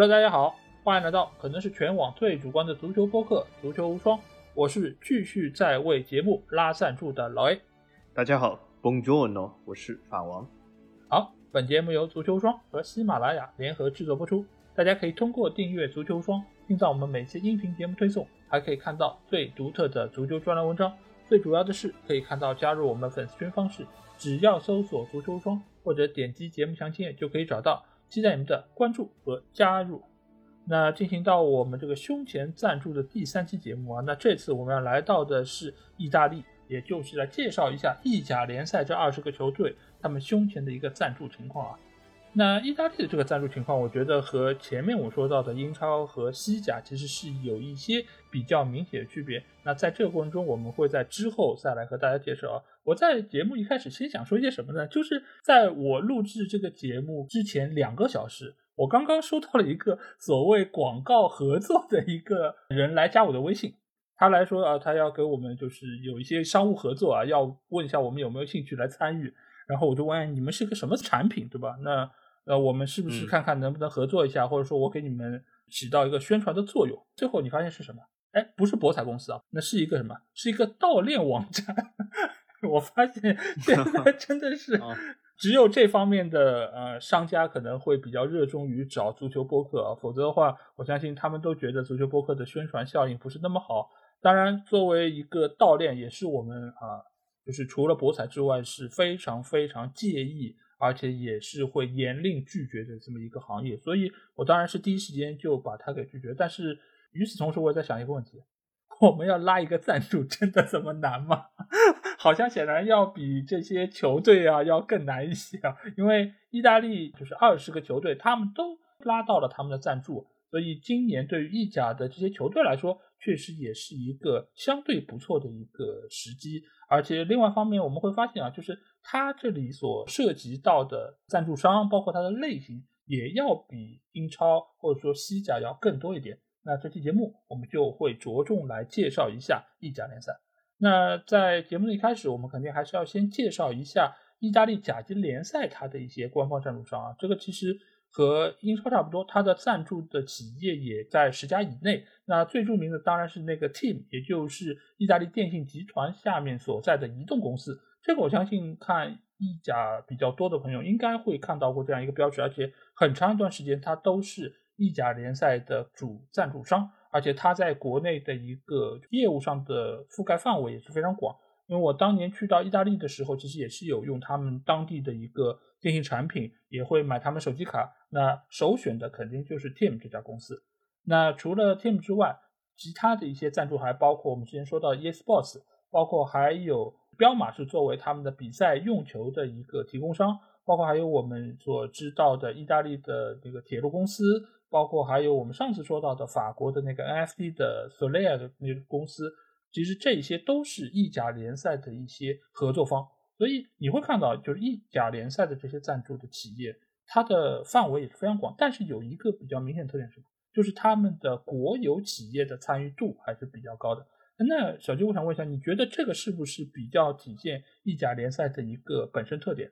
Hello，大家好，欢迎来到可能是全网最主观的足球播客《足球无双》，我是继续在为节目拉赞助的老 A。大家好，Bonjour，我是法王。好，本节目由足球双和喜马拉雅联合制作播出，大家可以通过订阅足球双，听到我们每期音频节目推送，还可以看到最独特的足球专栏文章。最主要的是，可以看到加入我们粉丝群方式，只要搜索“足球双”或者点击节目详情页就可以找到。期待你们的关注和加入。那进行到我们这个胸前赞助的第三期节目啊，那这次我们要来到的是意大利，也就是来介绍一下意甲联赛这二十个球队他们胸前的一个赞助情况啊。那意大利的这个赞助情况，我觉得和前面我说到的英超和西甲其实是有一些比较明显的区别。那在这个过程中，我们会在之后再来和大家介绍啊。我在节目一开始先想说一些什么呢？就是在我录制这个节目之前两个小时，我刚刚收到了一个所谓广告合作的一个人来加我的微信，他来说啊，他要给我们就是有一些商务合作啊，要问一下我们有没有兴趣来参与。然后我就问你们是个什么产品，对吧？那呃，我们是不是看看能不能合作一下，或者说我给你们起到一个宣传的作用？最后你发现是什么？哎，不是博彩公司啊，那是一个什么？是一个盗链网站。我发现 现在真的是只有这方面的呃商家可能会比较热衷于找足球播客啊，否则的话，我相信他们都觉得足球播客的宣传效应不是那么好。当然，作为一个盗链，也是我们啊，就是除了博彩之外是非常非常介意。而且也是会严令拒绝的这么一个行业，所以我当然是第一时间就把它给拒绝。但是与此同时，我也在想一个问题：我们要拉一个赞助，真的这么难吗？好像显然要比这些球队啊要更难一些啊，因为意大利就是二十个球队，他们都拉到了他们的赞助，所以今年对于意甲的这些球队来说，确实也是一个相对不错的一个时机。而且另外方面，我们会发现啊，就是。它这里所涉及到的赞助商，包括它的类型，也要比英超或者说西甲要更多一点。那这期节目我们就会着重来介绍一下意甲联赛。那在节目的一开始，我们肯定还是要先介绍一下意大利甲级联赛它的一些官方赞助商啊。这个其实和英超差不多，它的赞助的企业也在十家以内。那最著名的当然是那个 Team，也就是意大利电信集团下面所在的移动公司。这个我相信看意甲比较多的朋友应该会看到过这样一个标志，而且很长一段时间它都是意甲联赛的主赞助商，而且它在国内的一个业务上的覆盖范围也是非常广。因为我当年去到意大利的时候，其实也是有用他们当地的一个电信产品，也会买他们手机卡。那首选的肯定就是 Team 这家公司。那除了 Team 之外，其他的一些赞助还包括我们之前说到 eSports，包括还有。彪马是作为他们的比赛用球的一个提供商，包括还有我们所知道的意大利的这个铁路公司，包括还有我们上次说到的法国的那个 NFT 的 Soler 的那个公司，其实这些都是意甲联赛的一些合作方。所以你会看到，就是意甲联赛的这些赞助的企业，它的范围也是非常广。但是有一个比较明显特点是，就是他们的国有企业的参与度还是比较高的。那小鸡，我想问一下，你觉得这个是不是比较体现意甲联赛的一个本身特点？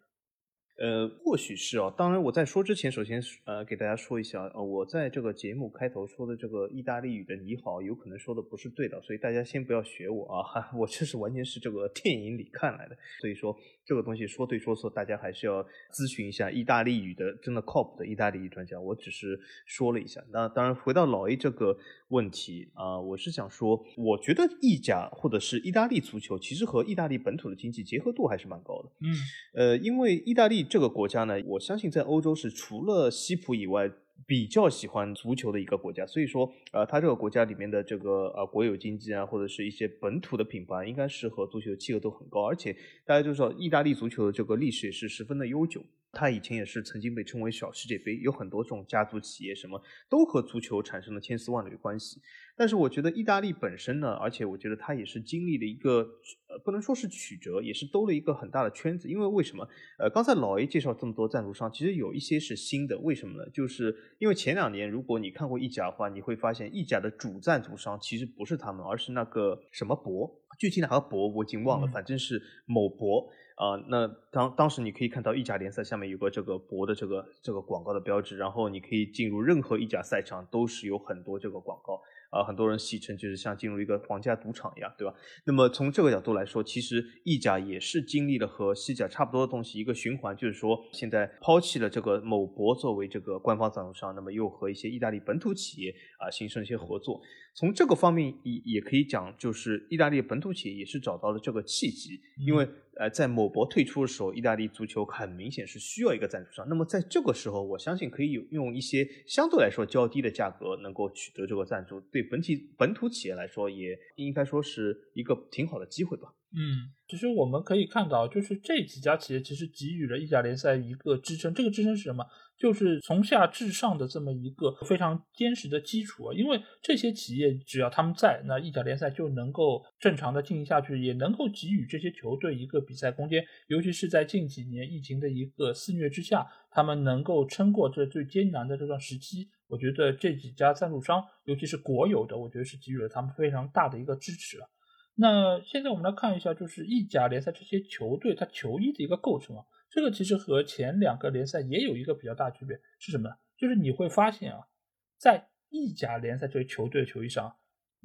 呃，或许是哦。当然，我在说之前，首先呃，给大家说一下，呃，我在这个节目开头说的这个意大利语的“你好”，有可能说的不是对的，所以大家先不要学我啊。哈，我这是完全是这个 电影里看来的，所以说这个东西说对说错，大家还是要咨询一下意大利语的真的靠谱的意大利语专家。我只是说了一下。那当然，回到老 A 这个问题啊，我是想说，我觉得意甲或者是意大利足球，其实和意大利本土的经济结合度还是蛮高的。嗯，呃，因为意大利。这个国家呢，我相信在欧洲是除了西普以外比较喜欢足球的一个国家，所以说，呃，它这个国家里面的这个呃国有经济啊，或者是一些本土的品牌，应该是和足球的契合度很高。而且大家就知道，意大利足球的这个历史也是十分的悠久，它以前也是曾经被称为小世界杯，有很多这种家族企业，什么都和足球产生了千丝万缕关系。但是我觉得意大利本身呢，而且我觉得它也是经历了一个呃，不能说是曲折，也是兜了一个很大的圈子。因为为什么？呃，刚才老 A 介绍这么多赞助商，其实有一些是新的。为什么呢？就是因为前两年，如果你看过意甲的话，你会发现意甲的主赞助商其实不是他们，而是那个什么博，具体哪个博我已经忘了，反正是某博。啊，那当当时你可以看到意甲联赛下面有个这个博的这个这个广告的标志，然后你可以进入任何意甲赛场，都是有很多这个广告。啊，很多人戏称就是像进入一个皇家赌场一样，对吧？那么从这个角度来说，其实意甲也是经历了和西甲差不多的东西，一个循环，就是说现在抛弃了这个某博作为这个官方赞助商，那么又和一些意大利本土企业啊形成一些合作。从这个方面也也可以讲，就是意大利本土企业也是找到了这个契机，因为。呃，在某博退出的时候，意大利足球很明显是需要一个赞助商。那么在这个时候，我相信可以用一些相对来说较低的价格能够取得这个赞助，对本体本土企业来说，也应该说是一个挺好的机会吧。嗯，其实我们可以看到，就是这几家企业其实给予了意甲联赛一个支撑。这个支撑是什么？就是从下至上的这么一个非常坚实的基础啊。因为这些企业只要他们在，那意甲联赛就能够正常的进行下去，也能够给予这些球队一个比赛空间。尤其是在近几年疫情的一个肆虐之下，他们能够撑过这最艰难的这段时期。我觉得这几家赞助商，尤其是国有的，我觉得是给予了他们非常大的一个支持啊。那现在我们来看一下，就是意甲联赛这些球队它球衣的一个构成啊，这个其实和前两个联赛也有一个比较大区别，是什么呢？就是你会发现啊，在意甲联赛这些球队的球衣上，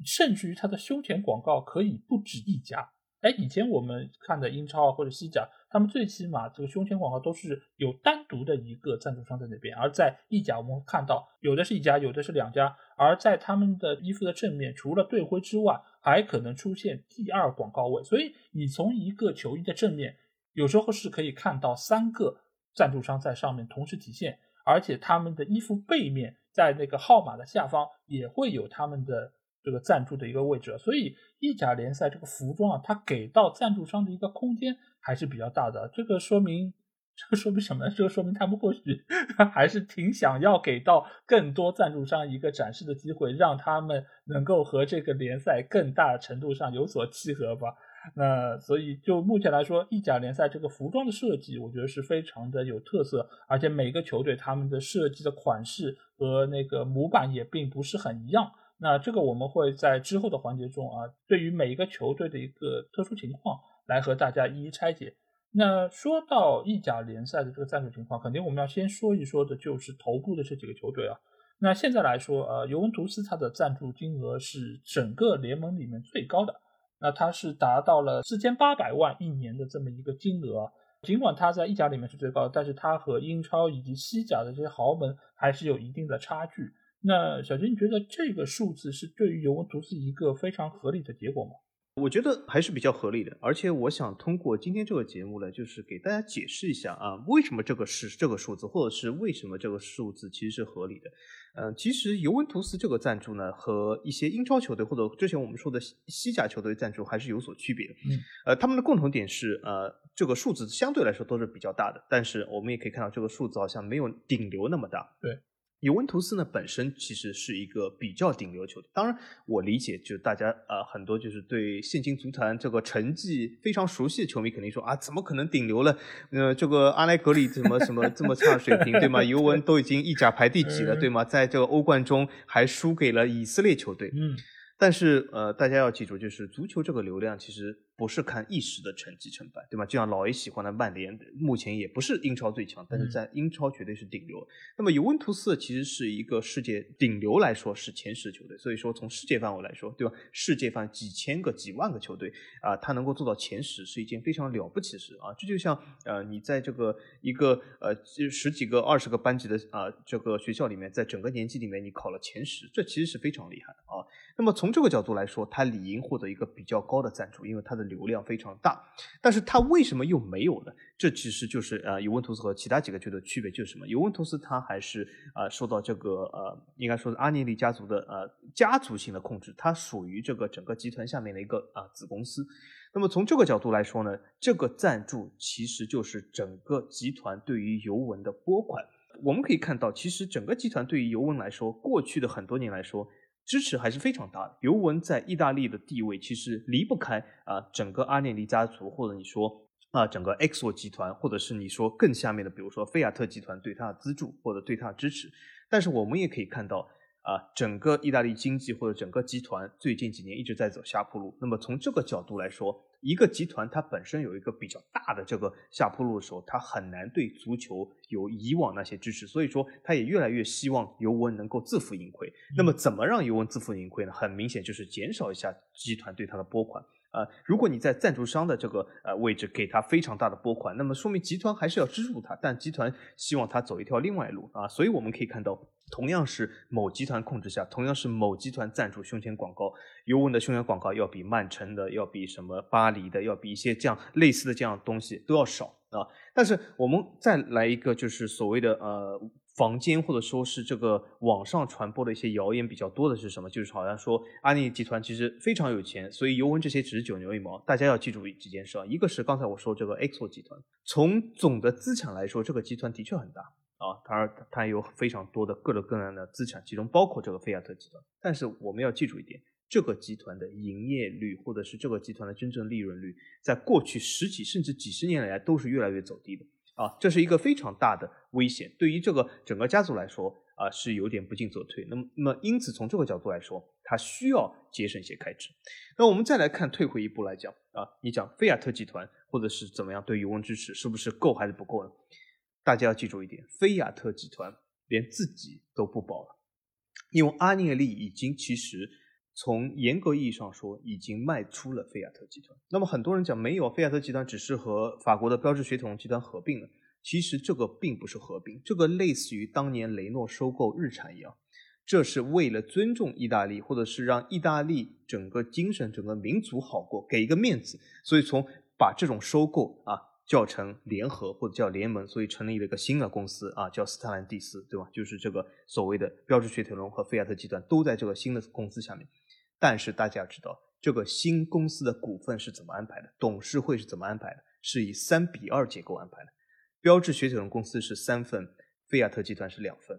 甚至于它的胸前广告可以不止一家。哎，以前我们看的英超啊或者西甲，他们最起码这个胸前广告都是有单独的一个赞助商在那边，而在意甲我们看到有的是一家，有的是两家，而在他们的衣服的正面，除了队徽之外，还可能出现第二广告位，所以你从一个球衣的正面，有时候是可以看到三个赞助商在上面同时体现，而且他们的衣服背面在那个号码的下方也会有他们的。这个赞助的一个位置，所以意甲联赛这个服装啊，它给到赞助商的一个空间还是比较大的。这个说明，这说明什么？这说明他们或许 还是挺想要给到更多赞助商一个展示的机会，让他们能够和这个联赛更大程度上有所契合吧。那所以就目前来说，意甲联赛这个服装的设计，我觉得是非常的有特色，而且每个球队他们的设计的款式和那个模板也并不是很一样。那这个我们会在之后的环节中啊，对于每一个球队的一个特殊情况来和大家一一拆解。那说到意甲联赛的这个赞助情况，肯定我们要先说一说的就是头部的这几个球队啊。那现在来说，呃，尤文图斯它的赞助金额是整个联盟里面最高的，那它是达到了四千八百万一年的这么一个金额。尽管它在意甲里面是最高的，但是它和英超以及西甲的这些豪门还是有一定的差距。那小金，你觉得这个数字是对于尤文图斯一个非常合理的结果吗？我觉得还是比较合理的，而且我想通过今天这个节目呢，就是给大家解释一下啊，为什么这个是这个数字，或者是为什么这个数字其实是合理的。嗯，其实尤文图斯这个赞助呢，和一些英超球队或者之前我们说的西甲球队赞助还是有所区别的。嗯，呃，他们的共同点是，呃，这个数字相对来说都是比较大的，但是我们也可以看到这个数字好像没有顶流那么大。对。尤文图斯呢本身其实是一个比较顶流球队，当然我理解，就大家呃很多就是对现今足坛这个成绩非常熟悉的球迷肯定说啊，怎么可能顶流了？呃，这个阿莱格里怎么什么这么差水平，对吗？尤文都已经意甲排第几了，对吗？在这个欧冠中还输给了以色列球队。嗯，但是呃，大家要记住，就是足球这个流量其实。不是看一时的成绩成败，对吗？就像老 A 喜欢的曼联，目前也不是英超最强，但是在英超绝对是顶流。那么尤文图斯其实是一个世界顶流来说是前十球队，所以说从世界范围来说，对吧？世界范几千个、几万个球队啊，他能够做到前十是一件非常了不起的事啊！这就像呃，你在这个一个呃十几个、二十个班级的啊这个学校里面，在整个年级里面你考了前十，这其实是非常厉害的啊。那么从这个角度来说，他理应获得一个比较高的赞助，因为他的流量非常大，但是他为什么又没有呢？这其实就是呃尤文图斯和其他几个球队的区别就是什么？尤文图斯他还是呃受到这个呃应该说是阿涅利家族的呃家族性的控制，它属于这个整个集团下面的一个啊子公司。那么从这个角度来说呢，这个赞助其实就是整个集团对于尤文的拨款。我们可以看到，其实整个集团对于尤文来说，过去的很多年来说。支持还是非常大的。尤文在意大利的地位其实离不开啊整个阿涅利家族，或者你说啊整个 EXO 集团，或者是你说更下面的，比如说菲亚特集团对他的资助或者对他的支持。但是我们也可以看到啊，整个意大利经济或者整个集团最近几年一直在走下坡路。那么从这个角度来说，一个集团它本身有一个比较大的这个下坡路的时候，它很难对足球有以往那些支持，所以说它也越来越希望尤文能够自负盈亏。那么怎么让尤文自负盈亏呢？很明显就是减少一下集团对它的拨款。呃，如果你在赞助商的这个呃位置给他非常大的拨款，那么说明集团还是要资助他，但集团希望他走一条另外路啊。所以我们可以看到，同样是某集团控制下，同样是某集团赞助胸前广告，尤文的胸前广告要比曼城的、要比什么巴黎的、要比一些这样类似的这样东西都要少啊。但是我们再来一个，就是所谓的呃。房间或者说是这个网上传播的一些谣言比较多的是什么？就是好像说阿尼集团其实非常有钱，所以尤文这些只是九牛一毛。大家要记住几件事啊，一个是刚才我说这个 XO 集团，从总的资产来说，这个集团的确很大啊，它它有非常多的各种各样的资产，其中包括这个菲亚特集团。但是我们要记住一点，这个集团的营业率或者是这个集团的真正利润率，在过去十几甚至几十年来都是越来越走低的。啊，这是一个非常大的危险，对于这个整个家族来说啊，是有点不进则退。那么，那么因此从这个角度来说，他需要节省一些开支。那我们再来看，退回一步来讲啊，你讲菲亚特集团或者是怎么样对尤文支持，是不是够还是不够呢？大家要记住一点，菲亚特集团连自己都不保了，因为阿涅利已经其实。从严格意义上说，已经卖出了菲亚特集团。那么很多人讲没有，菲亚特集团只是和法国的标致雪铁龙集团合并了。其实这个并不是合并，这个类似于当年雷诺收购日产一样，这是为了尊重意大利，或者是让意大利整个精神、整个民族好过，给一个面子。所以从把这种收购啊叫成联合或者叫联盟，所以成立了一个新的公司啊，叫斯特兰蒂斯，对吧？就是这个所谓的标致雪铁龙和菲亚特集团都在这个新的公司下面。但是大家要知道，这个新公司的股份是怎么安排的？董事会是怎么安排的？是以三比二结构安排的。标致雪铁龙公司是三份，菲亚特集团是两份，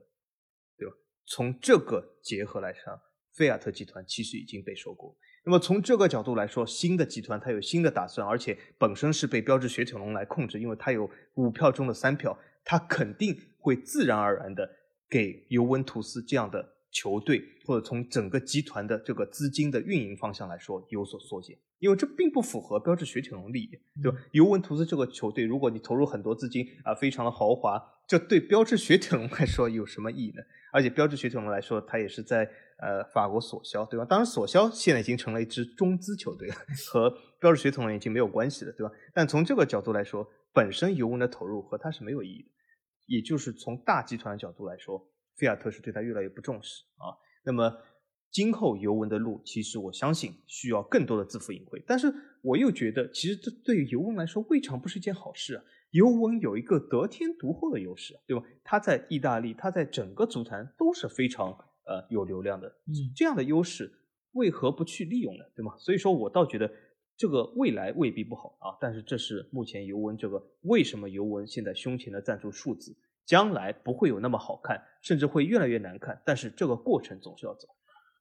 对吧？从这个结合来看，菲亚特集团其实已经被收购。那么从这个角度来说，新的集团它有新的打算，而且本身是被标致雪铁龙来控制，因为它有五票中的三票，它肯定会自然而然的给尤文图斯这样的。球队或者从整个集团的这个资金的运营方向来说有所缩减，因为这并不符合标致雪铁龙利益，对吧？尤文图斯这个球队，如果你投入很多资金啊，非常的豪华，这对标致雪铁龙来说有什么意义呢？而且标致雪铁龙来说，它也是在呃法国索肖，对吧？当然索肖现在已经成了一支中资球队了，和标致雪铁龙已经没有关系了，对吧？但从这个角度来说，本身尤文的投入和它是没有意义的，也就是从大集团的角度来说。菲亚特是对他越来越不重视啊，那么今后尤文的路，其实我相信需要更多的自负盈亏。但是我又觉得，其实这对于尤文来说，未尝不是一件好事啊。尤文有一个得天独厚的优势，对吧？他在意大利，他在整个足坛都是非常呃有流量的，这样的优势为何不去利用呢？对吗？所以说我倒觉得这个未来未必不好啊。但是这是目前尤文这个为什么尤文现在胸前的赞助数字。将来不会有那么好看，甚至会越来越难看。但是这个过程总是要走。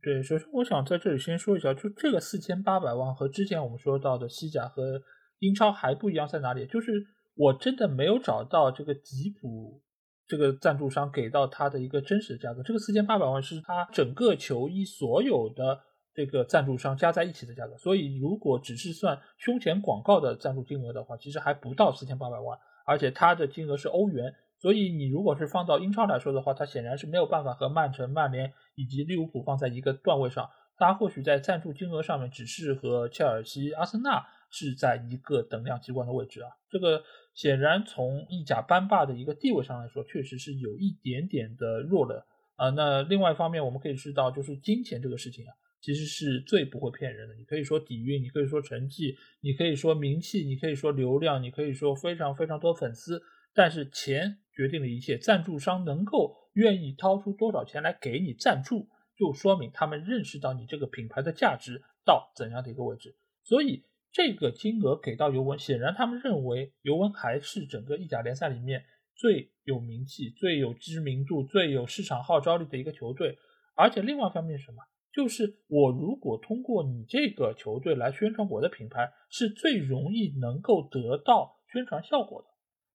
对，首先我想在这里先说一下，就这个四千八百万和之前我们说到的西甲和英超还不一样在哪里？就是我真的没有找到这个吉普这个赞助商给到他的一个真实的价格。这个四千八百万是他整个球衣所有的这个赞助商加在一起的价格。所以如果只是算胸前广告的赞助金额的话，其实还不到四千八百万，而且它的金额是欧元。所以你如果是放到英超来说的话，它显然是没有办法和曼城、曼联以及利物浦放在一个段位上。它或许在赞助金额上面只是和切尔西、阿森纳是在一个等量级关的位置啊。这个显然从意甲班霸的一个地位上来说，确实是有一点点的弱了啊。那另外一方面，我们可以知道，就是金钱这个事情啊，其实是最不会骗人的。你可以说底蕴，你可以说成绩，你可以说名气，你可以说流量，你可以说非常非常多粉丝。但是钱决定了一切，赞助商能够愿意掏出多少钱来给你赞助，就说明他们认识到你这个品牌的价值到怎样的一个位置。所以这个金额给到尤文，显然他们认为尤文还是整个意甲联赛里面最有名气、最有知名度、最有市场号召力的一个球队。而且另外一方面是什么，就是我如果通过你这个球队来宣传我的品牌，是最容易能够得到宣传效果的。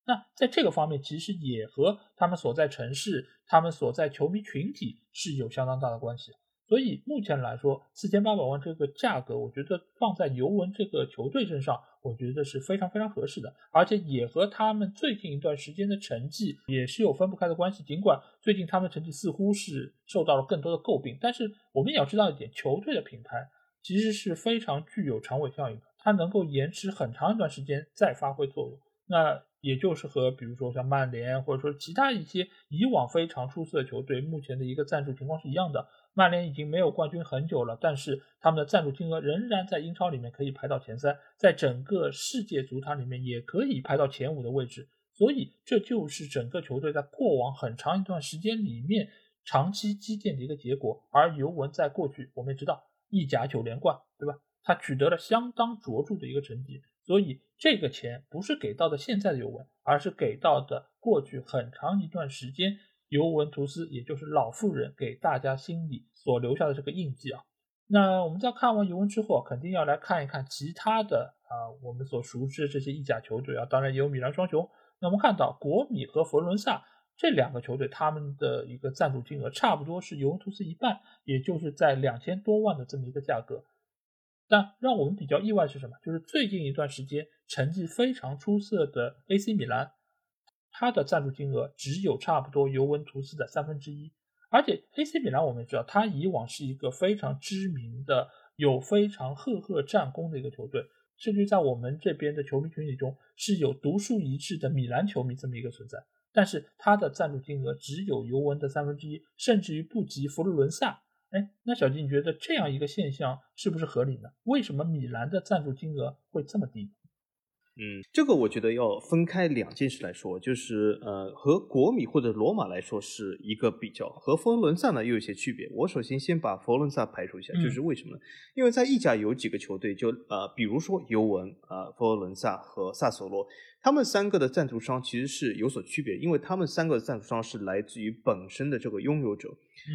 那在这个方面，其实也和他们所在城市、他们所在球迷群体是有相当大的关系。所以目前来说，四千八百万这个价格，我觉得放在尤文这个球队身上，我觉得是非常非常合适的，而且也和他们最近一段时间的成绩也是有分不开的关系。尽管最近他们的成绩似乎是受到了更多的诟病，但是我们也要知道一点，球队的品牌其实是非常具有长尾效应的，它能够延迟很长一段时间再发挥作用。那也就是和比如说像曼联或者说其他一些以往非常出色的球队，目前的一个赞助情况是一样的。曼联已经没有冠军很久了，但是他们的赞助金额仍然在英超里面可以排到前三，在整个世界足坛里面也可以排到前五的位置。所以这就是整个球队在过往很长一段时间里面长期积淀的一个结果。而尤文在过去我们也知道意甲九连冠，对吧？他取得了相当卓著的一个成绩。所以这个钱不是给到的现在的尤文，而是给到的过去很长一段时间尤文图斯，也就是老妇人给大家心里所留下的这个印记啊。那我们在看完尤文之后，肯定要来看一看其他的啊，我们所熟知的这些意甲球队啊，当然也有米兰双雄。那我们看到国米和佛罗伦萨这两个球队，他们的一个赞助金额差不多是尤文图斯一半，也就是在两千多万的这么一个价格。但让我们比较意外是什么？就是最近一段时间成绩非常出色的 AC 米兰，它的赞助金额只有差不多尤文图斯的三分之一。而且 AC 米兰我们也知道，它以往是一个非常知名的、有非常赫赫战功的一个球队，甚至在我们这边的球迷群体中是有独树一帜的米兰球迷这么一个存在。但是它的赞助金额只有尤文的三分之一，甚至于不及佛罗伦萨。哎，那小静，你觉得这样一个现象是不是合理呢？为什么米兰的赞助金额会这么低？嗯，这个我觉得要分开两件事来说，就是呃，和国米或者罗马来说是一个比较，和佛罗伦萨呢又有些区别。我首先先把佛罗伦萨排除一下，就是为什么呢？因为在意甲有几个球队，就呃，比如说尤文啊、佛罗伦萨和萨索罗。他们三个的赞助商其实是有所区别，因为他们三个的赞助商是来自于本身的这个拥有者。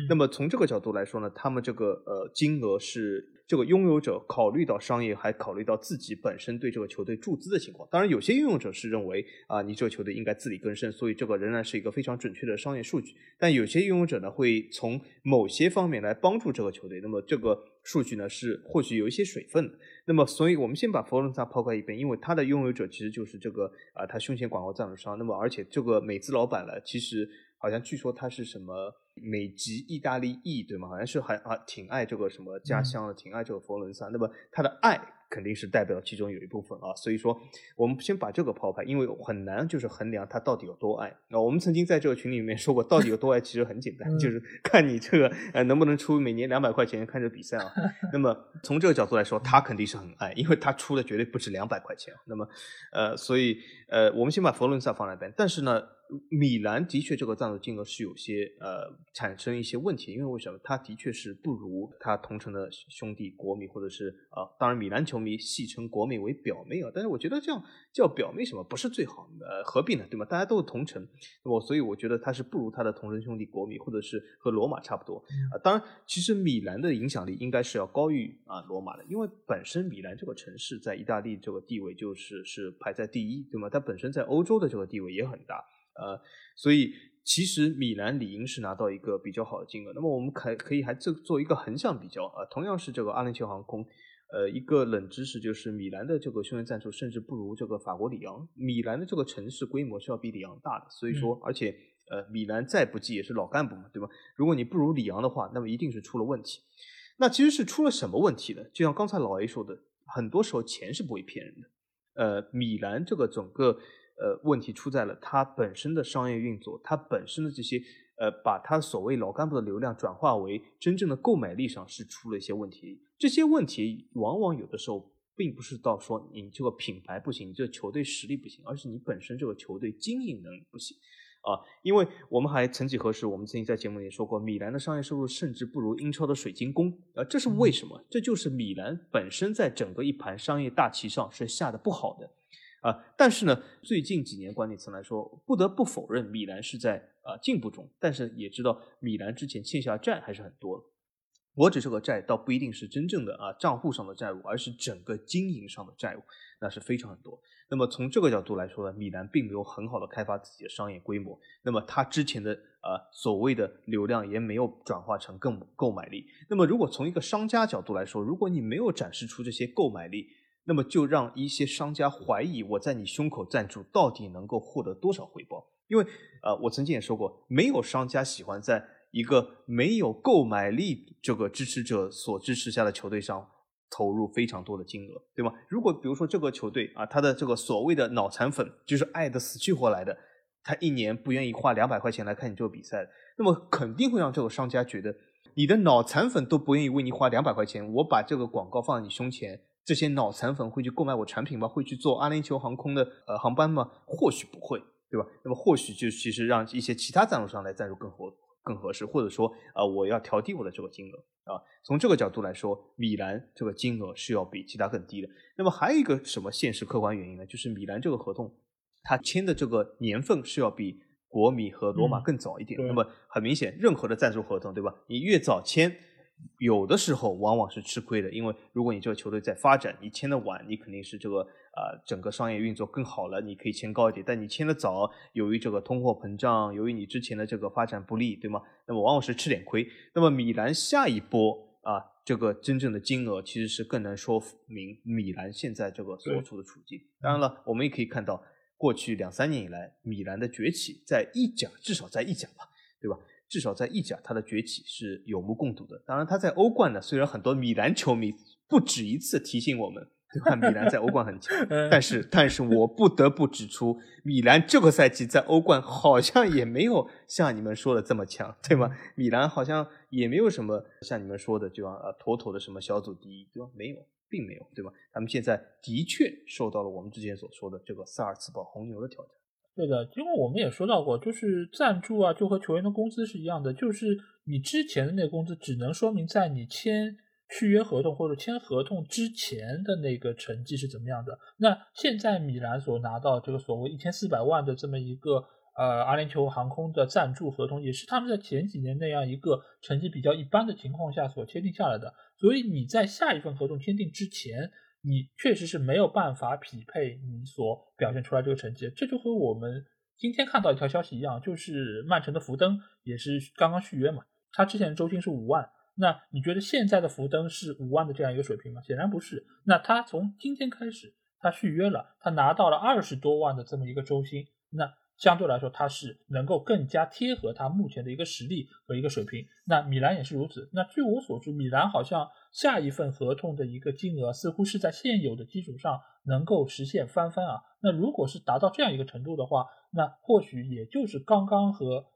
那么从这个角度来说呢，他们这个呃金额是这个拥有者考虑到商业，还考虑到自己本身对这个球队注资的情况。当然，有些拥有者是认为啊，你这个球队应该自力更生，所以这个仍然是一个非常准确的商业数据。但有些拥有者呢，会从某些方面来帮助这个球队。那么这个数据呢，是或许有一些水分。那么，所以我们先把佛罗伦萨抛开一边，因为它的拥有者其实就是这个啊，他胸前广告赞助商。那么，而且这个美资老板呢，其实好像据说他是什么美籍意大利裔，对吗？好像是还啊挺爱这个什么家乡的，挺爱这个佛罗伦萨。那么他的爱。肯定是代表其中有一部分啊，所以说我们先把这个抛开，因为很难就是衡量他到底有多爱。那我们曾经在这个群里面说过，到底有多爱其实很简单，就是看你这个呃能不能出每年两百块钱看这比赛啊。那么从这个角度来说，他肯定是很爱，因为他出的绝对不止两百块钱。那么呃，所以呃，我们先把佛罗伦萨放在一边，但是呢。米兰的确这个赞助金额是有些呃产生一些问题，因为为什么？他的确是不如他同城的兄弟国米，或者是啊，当然米兰球迷戏称国美为表妹啊，但是我觉得这样叫表妹什么不是最好，呃，何必呢？对吗？大家都是同城，那么所以我觉得他是不如他的同城兄弟国米，或者是和罗马差不多啊。当然，其实米兰的影响力应该是要高于啊罗马的，因为本身米兰这个城市在意大利这个地位就是是排在第一，对吗？它本身在欧洲的这个地位也很大。呃，所以其实米兰理应是拿到一个比较好的金额。那么我们可可以还做做一个横向比较啊，同样是这个阿联酋航空，呃，一个冷知识就是米兰的这个训练战术甚至不如这个法国里昂。米兰的这个城市规模是要比里昂大的，所以说，而且呃，米兰再不济也是老干部嘛，对吧？如果你不如里昂的话，那么一定是出了问题。那其实是出了什么问题呢？就像刚才老 A 说的，很多时候钱是不会骗人的。呃，米兰这个整个。呃，问题出在了它本身的商业运作，它本身的这些呃，把它所谓老干部的流量转化为真正的购买力上是出了一些问题。这些问题往往有的时候并不是到说你这个品牌不行，你这球队实力不行，而是你本身这个球队经营能力不行啊。因为我们还曾几何时，我们曾经在节目里说过，米兰的商业收入甚至不如英超的水晶宫啊，这是为什么？这就是米兰本身在整个一盘商业大棋上是下的不好的。啊，但是呢，最近几年管理层来说，不得不否认米兰是在啊进步中，但是也知道米兰之前欠下债还是很多。我只是个债倒不一定是真正的啊账户上的债务，而是整个经营上的债务，那是非常很多。那么从这个角度来说呢，米兰并没有很好的开发自己的商业规模，那么它之前的呃所谓的流量也没有转化成更购买力。那么如果从一个商家角度来说，如果你没有展示出这些购买力，那么就让一些商家怀疑我在你胸口赞助到底能够获得多少回报。因为呃我曾经也说过，没有商家喜欢在一个没有购买力这个支持者所支持下的球队上投入非常多的金额，对吗？如果比如说这个球队啊，他的这个所谓的脑残粉就是爱的死去活来的，他一年不愿意花两百块钱来看你这个比赛，那么肯定会让这个商家觉得你的脑残粉都不愿意为你花两百块钱，我把这个广告放在你胸前，这些脑残粉会去购买我产品吗？会去做阿联酋航空的呃航班吗？或许不会，对吧？那么或许就其实让一些其他赞助商来赞助更合更合适，或者说啊，我要调低我的这个金额啊。从这个角度来说，米兰这个金额是要比其他更低的。那么还有一个什么现实客观原因呢？就是米兰这个合同，他签的这个年份是要比国米和罗马更早一点。那么很明显，任何的赞助合同，对吧？你越早签。有的时候往往是吃亏的，因为如果你这个球队在发展，你签的晚，你肯定是这个呃整个商业运作更好了，你可以签高一点。但你签的早，由于这个通货膨胀，由于你之前的这个发展不利，对吗？那么往往是吃点亏。那么米兰下一波啊，这个真正的金额其实是更能说明米兰现在这个所处的处境。当然了，我们也可以看到过去两三年以来，米兰的崛起在意甲，至少在意甲吧，对吧？至少在意甲，他的崛起是有目共睹的。当然，他在欧冠呢，虽然很多米兰球迷不止一次提醒我们，对吧？米兰在欧冠很强 但是，但是我不得不指出，米兰这个赛季在欧冠好像也没有像你们说的这么强，对吗？米兰好像也没有什么像你们说的，就啊，妥妥的什么小组第一，对吧？没有，并没有，对吧？他们现在的确受到了我们之前所说的这个萨尔茨堡红牛的挑战。对的，因为我们也说到过，就是赞助啊，就和球员的工资是一样的，就是你之前的那个工资只能说明在你签续约合同或者签合同之前的那个成绩是怎么样的。那现在米兰所拿到这个所谓一千四百万的这么一个呃阿联酋航空的赞助合同，也是他们在前几年那样一个成绩比较一般的情况下所签订下来的。所以你在下一份合同签订之前。你确实是没有办法匹配你所表现出来这个成绩，这就和我们今天看到一条消息一样，就是曼城的福登也是刚刚续约嘛，他之前的周薪是五万，那你觉得现在的福登是五万的这样一个水平吗？显然不是。那他从今天开始，他续约了，他拿到了二十多万的这么一个周薪，那相对来说他是能够更加贴合他目前的一个实力和一个水平。那米兰也是如此。那据我所知，米兰好像。下一份合同的一个金额似乎是在现有的基础上能够实现翻番啊。那如果是达到这样一个程度的话，那或许也就是刚刚和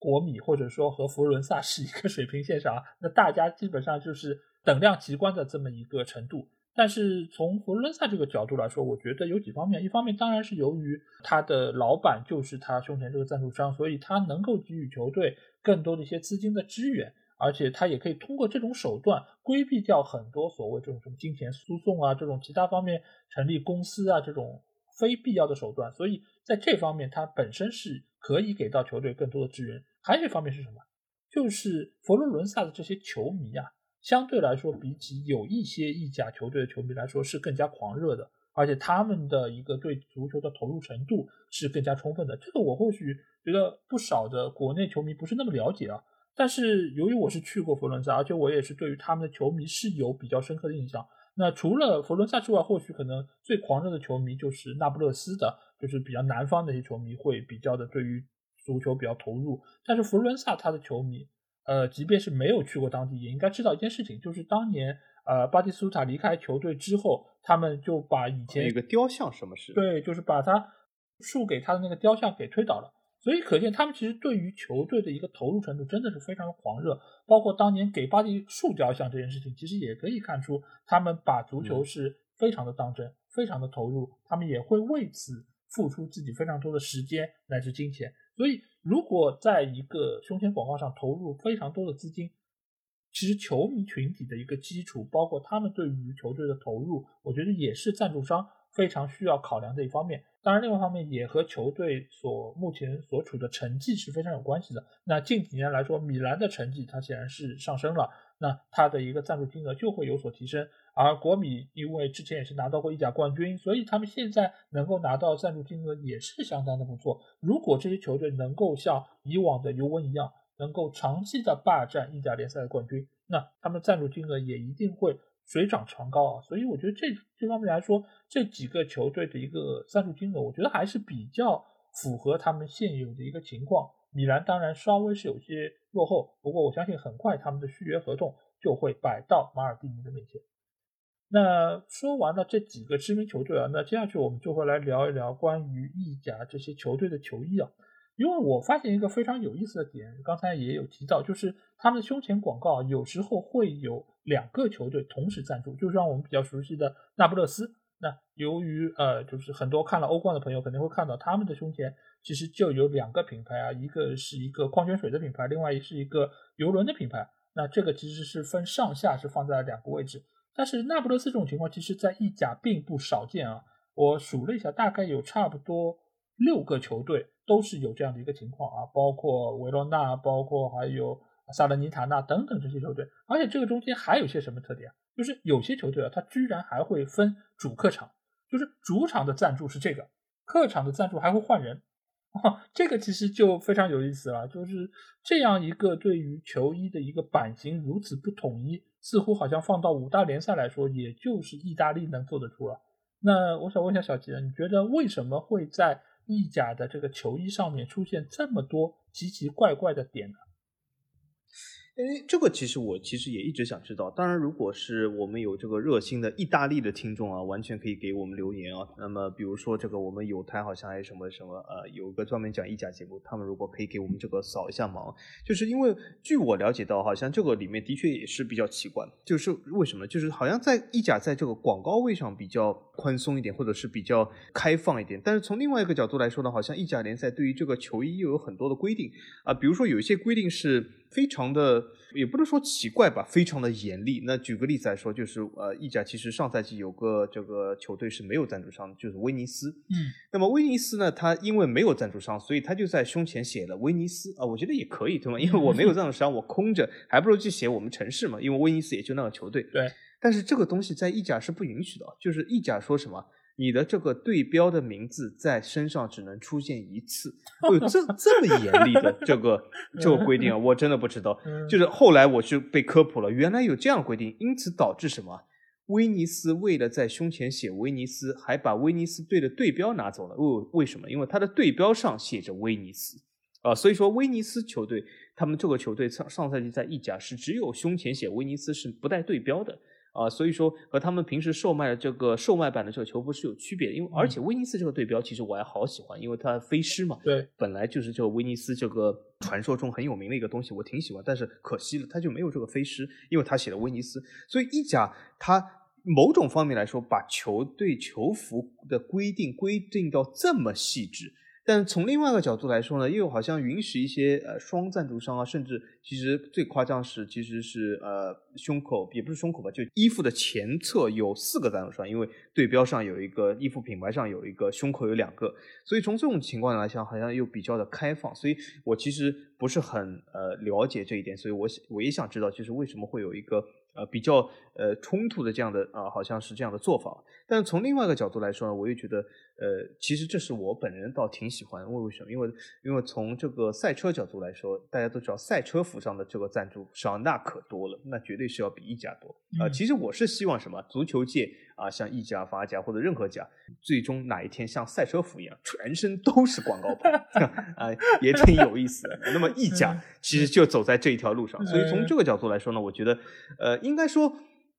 国米或者说和佛罗伦萨是一个水平线上啊，那大家基本上就是等量齐观的这么一个程度。但是从佛罗伦萨这个角度来说，我觉得有几方面，一方面当然是由于他的老板就是他胸前这个赞助商，所以他能够给予球队更多的一些资金的支援。而且他也可以通过这种手段规避掉很多所谓这种什么金钱诉讼啊，这种其他方面成立公司啊这种非必要的手段。所以在这方面，他本身是可以给到球队更多的支援。还有一方面是什么？就是佛罗伦萨的这些球迷啊，相对来说比起有一些意甲球队的球迷来说是更加狂热的，而且他们的一个对足球的投入程度是更加充分的。这个我或许觉得不少的国内球迷不是那么了解啊。但是由于我是去过佛伦萨，而且我也是对于他们的球迷是有比较深刻的印象。那除了佛伦萨之外，或许可能最狂热的球迷就是那不勒斯的，就是比较南方的一些球迷会比较的对于足球比较投入。但是佛伦萨他的球迷，呃，即便是没有去过当地，也应该知道一件事情，就是当年呃巴蒂斯塔离开球队之后，他们就把以前那个雕像什么事？对，就是把他竖给他的那个雕像给推倒了。所以可见，他们其实对于球队的一个投入程度真的是非常的狂热。包括当年给巴蒂树雕像这件事情，其实也可以看出他们把足球是非常的当真，非常的投入。他们也会为此付出自己非常多的时间乃至金钱。所以，如果在一个胸前广告上投入非常多的资金，其实球迷群体的一个基础，包括他们对于球队的投入，我觉得也是赞助商非常需要考量的一方面。当然，另外一方面也和球队所目前所处的成绩是非常有关系的。那近几年来说，米兰的成绩它显然是上升了，那它的一个赞助金额就会有所提升。而国米因为之前也是拿到过意甲冠军，所以他们现在能够拿到赞助金额也是相当的不错。如果这些球队能够像以往的尤文一样，能够长期的霸占意甲联赛的冠军，那他们赞助金额也一定会。水涨船高啊，所以我觉得这这方面来说，这几个球队的一个赞助金额，我觉得还是比较符合他们现有的一个情况。米兰当然稍微是有些落后，不过我相信很快他们的续约合同就会摆到马尔蒂尼的面前。那说完了这几个知名球队啊，那接下去我们就会来聊一聊关于意甲这些球队的球衣啊。因为我发现一个非常有意思的点，刚才也有提到，就是他们的胸前广告有时候会有两个球队同时赞助，就像我们比较熟悉的那不勒斯。那由于呃，就是很多看了欧冠的朋友肯定会看到他们的胸前其实就有两个品牌啊，一个是一个矿泉水的品牌，另外一是一个游轮的品牌。那这个其实是分上下是放在了两个位置，但是那不勒斯这种情况其实在意甲并不少见啊。我数了一下，大概有差不多六个球队。都是有这样的一个情况啊，包括维罗纳，包括还有萨勒尼塔纳等等这些球队，而且这个中间还有些什么特点啊？就是有些球队啊，它居然还会分主客场，就是主场的赞助是这个，客场的赞助还会换人，这个其实就非常有意思了。就是这样一个对于球衣的一个版型如此不统一，似乎好像放到五大联赛来说，也就是意大利能做得出了。那我想问一下小吉，你觉得为什么会在？意甲的这个球衣上面出现这么多奇奇怪怪的点呢？哎，这个其实我其实也一直想知道。当然，如果是我们有这个热心的意大利的听众啊，完全可以给我们留言啊。那么，比如说这个我们有台好像还有什么什么呃，有一个专门讲意甲节目，他们如果可以给我们这个扫一下盲，就是因为据我了解到，好像这个里面的确也是比较奇怪，就是为什么？就是好像在意甲在这个广告位上比较宽松一点，或者是比较开放一点。但是从另外一个角度来说呢，好像意甲联赛对于这个球衣又有很多的规定啊，比如说有一些规定是。非常的也不能说奇怪吧，非常的严厉。那举个例子来说，就是呃，意甲其实上赛季有个这个球队是没有赞助商，就是威尼斯。嗯，那么威尼斯呢，他因为没有赞助商，所以他就在胸前写了威尼斯啊。我觉得也可以，对吗？因为我没有赞助商，我空着，还不如去写我们城市嘛。因为威尼斯也就那个球队。对。但是这个东西在意甲是不允许的，就是意甲说什么？你的这个对标的名字在身上只能出现一次，会有这这么严厉的 这个这个规定啊？我真的不知道。就是后来我去被科普了，原来有这样规定，因此导致什么？威尼斯为了在胸前写威尼斯，还把威尼斯队的队标拿走了。为为什么？因为他的队标上写着威尼斯啊，所以说威尼斯球队他们这个球队上上赛季在意甲是只有胸前写威尼斯是不带队标的。啊，所以说和他们平时售卖的这个售卖版的这个球服是有区别的，因为而且威尼斯这个对标其实我还好喜欢，因为它飞狮嘛，对，本来就是这个威尼斯这个传说中很有名的一个东西，我挺喜欢，但是可惜了，它就没有这个飞狮，因为它写的威尼斯，所以意甲它某种方面来说，把球队球服的规定规定到这么细致。但从另外一个角度来说呢，又好像允许一些呃双赞助商啊，甚至其实最夸张是其实是呃胸口也不是胸口吧，就衣服的前侧有四个赞助商，因为对标上有一个衣服品牌上有一个胸口有两个，所以从这种情况来讲，好像又比较的开放，所以我其实不是很呃了解这一点，所以我想我也想知道，就是为什么会有一个。呃，比较呃冲突的这样的啊，好像是这样的做法。但是从另外一个角度来说呢，我又觉得，呃，其实这是我本人倒挺喜欢。为为什么？因为因为从这个赛车角度来说，大家都知道赛车服上的这个赞助商那可多了，那绝对是要比意甲多啊。其实我是希望什么？足球界啊，像意甲、法甲或者任何甲，最终哪一天像赛车服一样，全身都是广告牌 啊，也挺有意思的。那么意甲其实就走在这一条路上，所以从这个角度来说呢，我觉得，呃。应该说，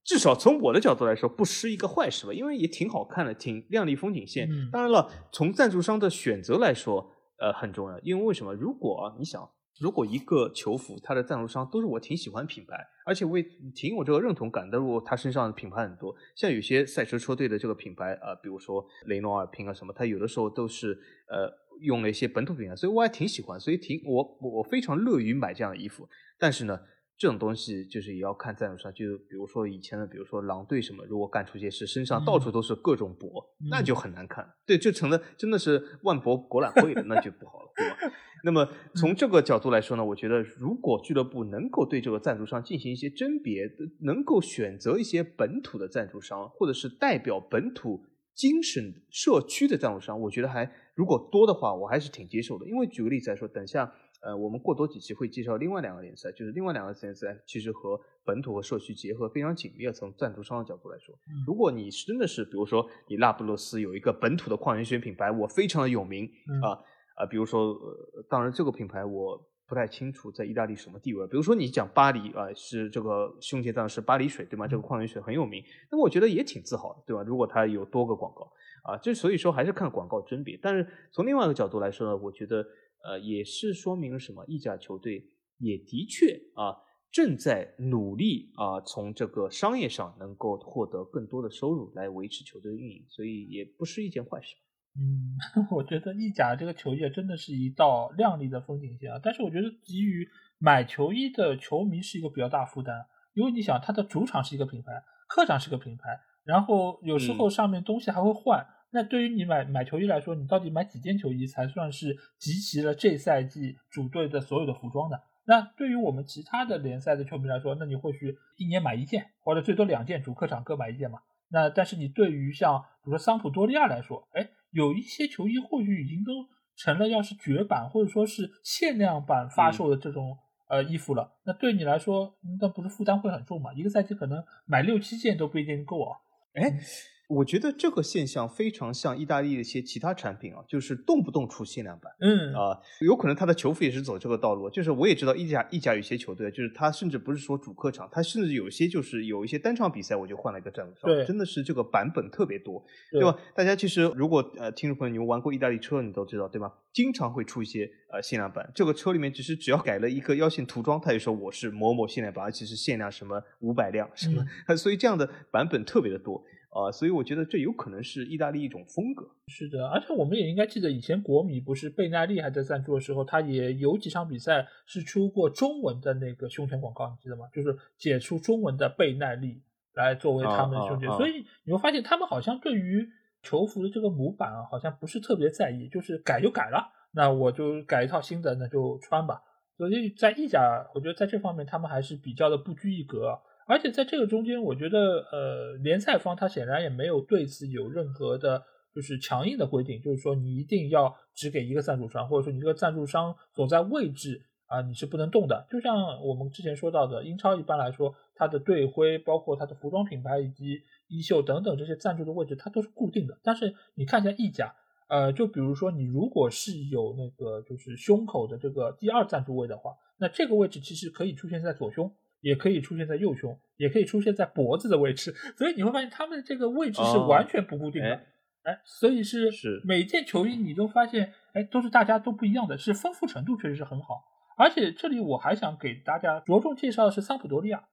至少从我的角度来说，不失一个坏事吧，因为也挺好看的，挺亮丽风景线。当然了，从赞助商的选择来说，呃，很重要。因为为什么？如果你想，如果一个球服它的赞助商都是我挺喜欢品牌，而且我也挺有这个认同感的，如果他身上品牌很多，像有些赛车车队的这个品牌呃，比如说雷诺、尔平啊什么，他有的时候都是呃用了一些本土品牌，所以我还挺喜欢，所以挺我我非常乐于买这样的衣服。但是呢。这种东西就是也要看赞助商，就比如说以前的，比如说狼队什么，如果干出些事，身上到处都是各种博，那就很难看。对，就成了真的是万博博览会了，那就不好了，对吧？那么从这个角度来说呢，我觉得如果俱乐部能够对这个赞助商进行一些甄别，能够选择一些本土的赞助商，或者是代表本土精神社区的赞助商，我觉得还如果多的话，我还是挺接受的。因为举个例子来说，等下。呃，我们过多几期会介绍另外两个联赛，就是另外两个联赛其实和本土和社区结合非常紧密。从赞助商的角度来说，如果你真的是，比如说你那不勒斯有一个本土的矿泉水品牌，我非常的有名啊啊，比如说，呃，当然这个品牌我不太清楚在意大利什么地位。比如说你讲巴黎啊，是这个胸前当是巴黎水对吗？这个矿泉水很有名，那么我觉得也挺自豪的，对吧？如果它有多个广告啊，就所以说还是看广告甄别。但是从另外一个角度来说呢，我觉得。呃，也是说明了什么？意甲球队也的确啊，正在努力啊，从这个商业上能够获得更多的收入来维持球队的运营，所以也不是一件坏事。嗯，我觉得意甲这个球业真的是一道亮丽的风景线啊。但是我觉得，给予买球衣的球迷是一个比较大负担，因为你想，他的主场是一个品牌，客场是个品牌，然后有时候上面东西还会换。那对于你买买球衣来说，你到底买几件球衣才算是集齐了这赛季主队的所有的服装呢？那对于我们其他的联赛的球迷来说，那你或许一年买一件，或者最多两件，主客场各买一件嘛。那但是你对于像比如说桑普多利亚来说，哎，有一些球衣或许已经都成了要是绝版或者说是限量版发售的这种呃衣服了。那对你来说，那不是负担会很重嘛？一个赛季可能买六七件都不一定够啊。哎。我觉得这个现象非常像意大利的一些其他产品啊，就是动不动出限量版。嗯啊，有可能他的球服也是走这个道路。就是我也知道意甲意甲有些球队，就是他甚至不是说主客场，他甚至有些就是有一些单场比赛我就换了一个赞助商，真的是这个版本特别多，对吧？大家其实如果呃听众朋友你们玩过意大利车，你都知道对吧？经常会出一些呃限量版，这个车里面只是只要改了一个腰线涂装，他就说我是某某限量版，而且是限量什么五百辆什么，所以这样的版本特别的多。啊，所以我觉得这有可能是意大利一种风格。是的，而且我们也应该记得，以前国米不是贝耐利还在赞助的时候，他也有几场比赛是出过中文的那个胸前广告，你记得吗？就是解出中文的贝耐利来作为他们的胸前。所以你会发现，他们好像对于球服的这个模板啊，好像不是特别在意，就是改就改了，那我就改一套新的，那就穿吧。所以在意甲，我觉得在这方面他们还是比较的不拘一格。而且在这个中间，我觉得，呃，联赛方他显然也没有对此有任何的，就是强硬的规定，就是说你一定要只给一个赞助商，或者说你这个赞助商所在位置啊，你是不能动的。就像我们之前说到的，英超一般来说，它的队徽、包括它的服装品牌以及衣袖等等这些赞助的位置，它都是固定的。但是你看一下意甲，呃，就比如说你如果是有那个就是胸口的这个第二赞助位的话，那这个位置其实可以出现在左胸。也可以出现在右胸，也可以出现在脖子的位置，所以你会发现他们这个位置是完全不固定的，哎，所以是是每件球衣你都发现，哎，都是大家都不一样的，是丰富程度确实是很好。而且这里我还想给大家着重介绍的是桑普多利亚，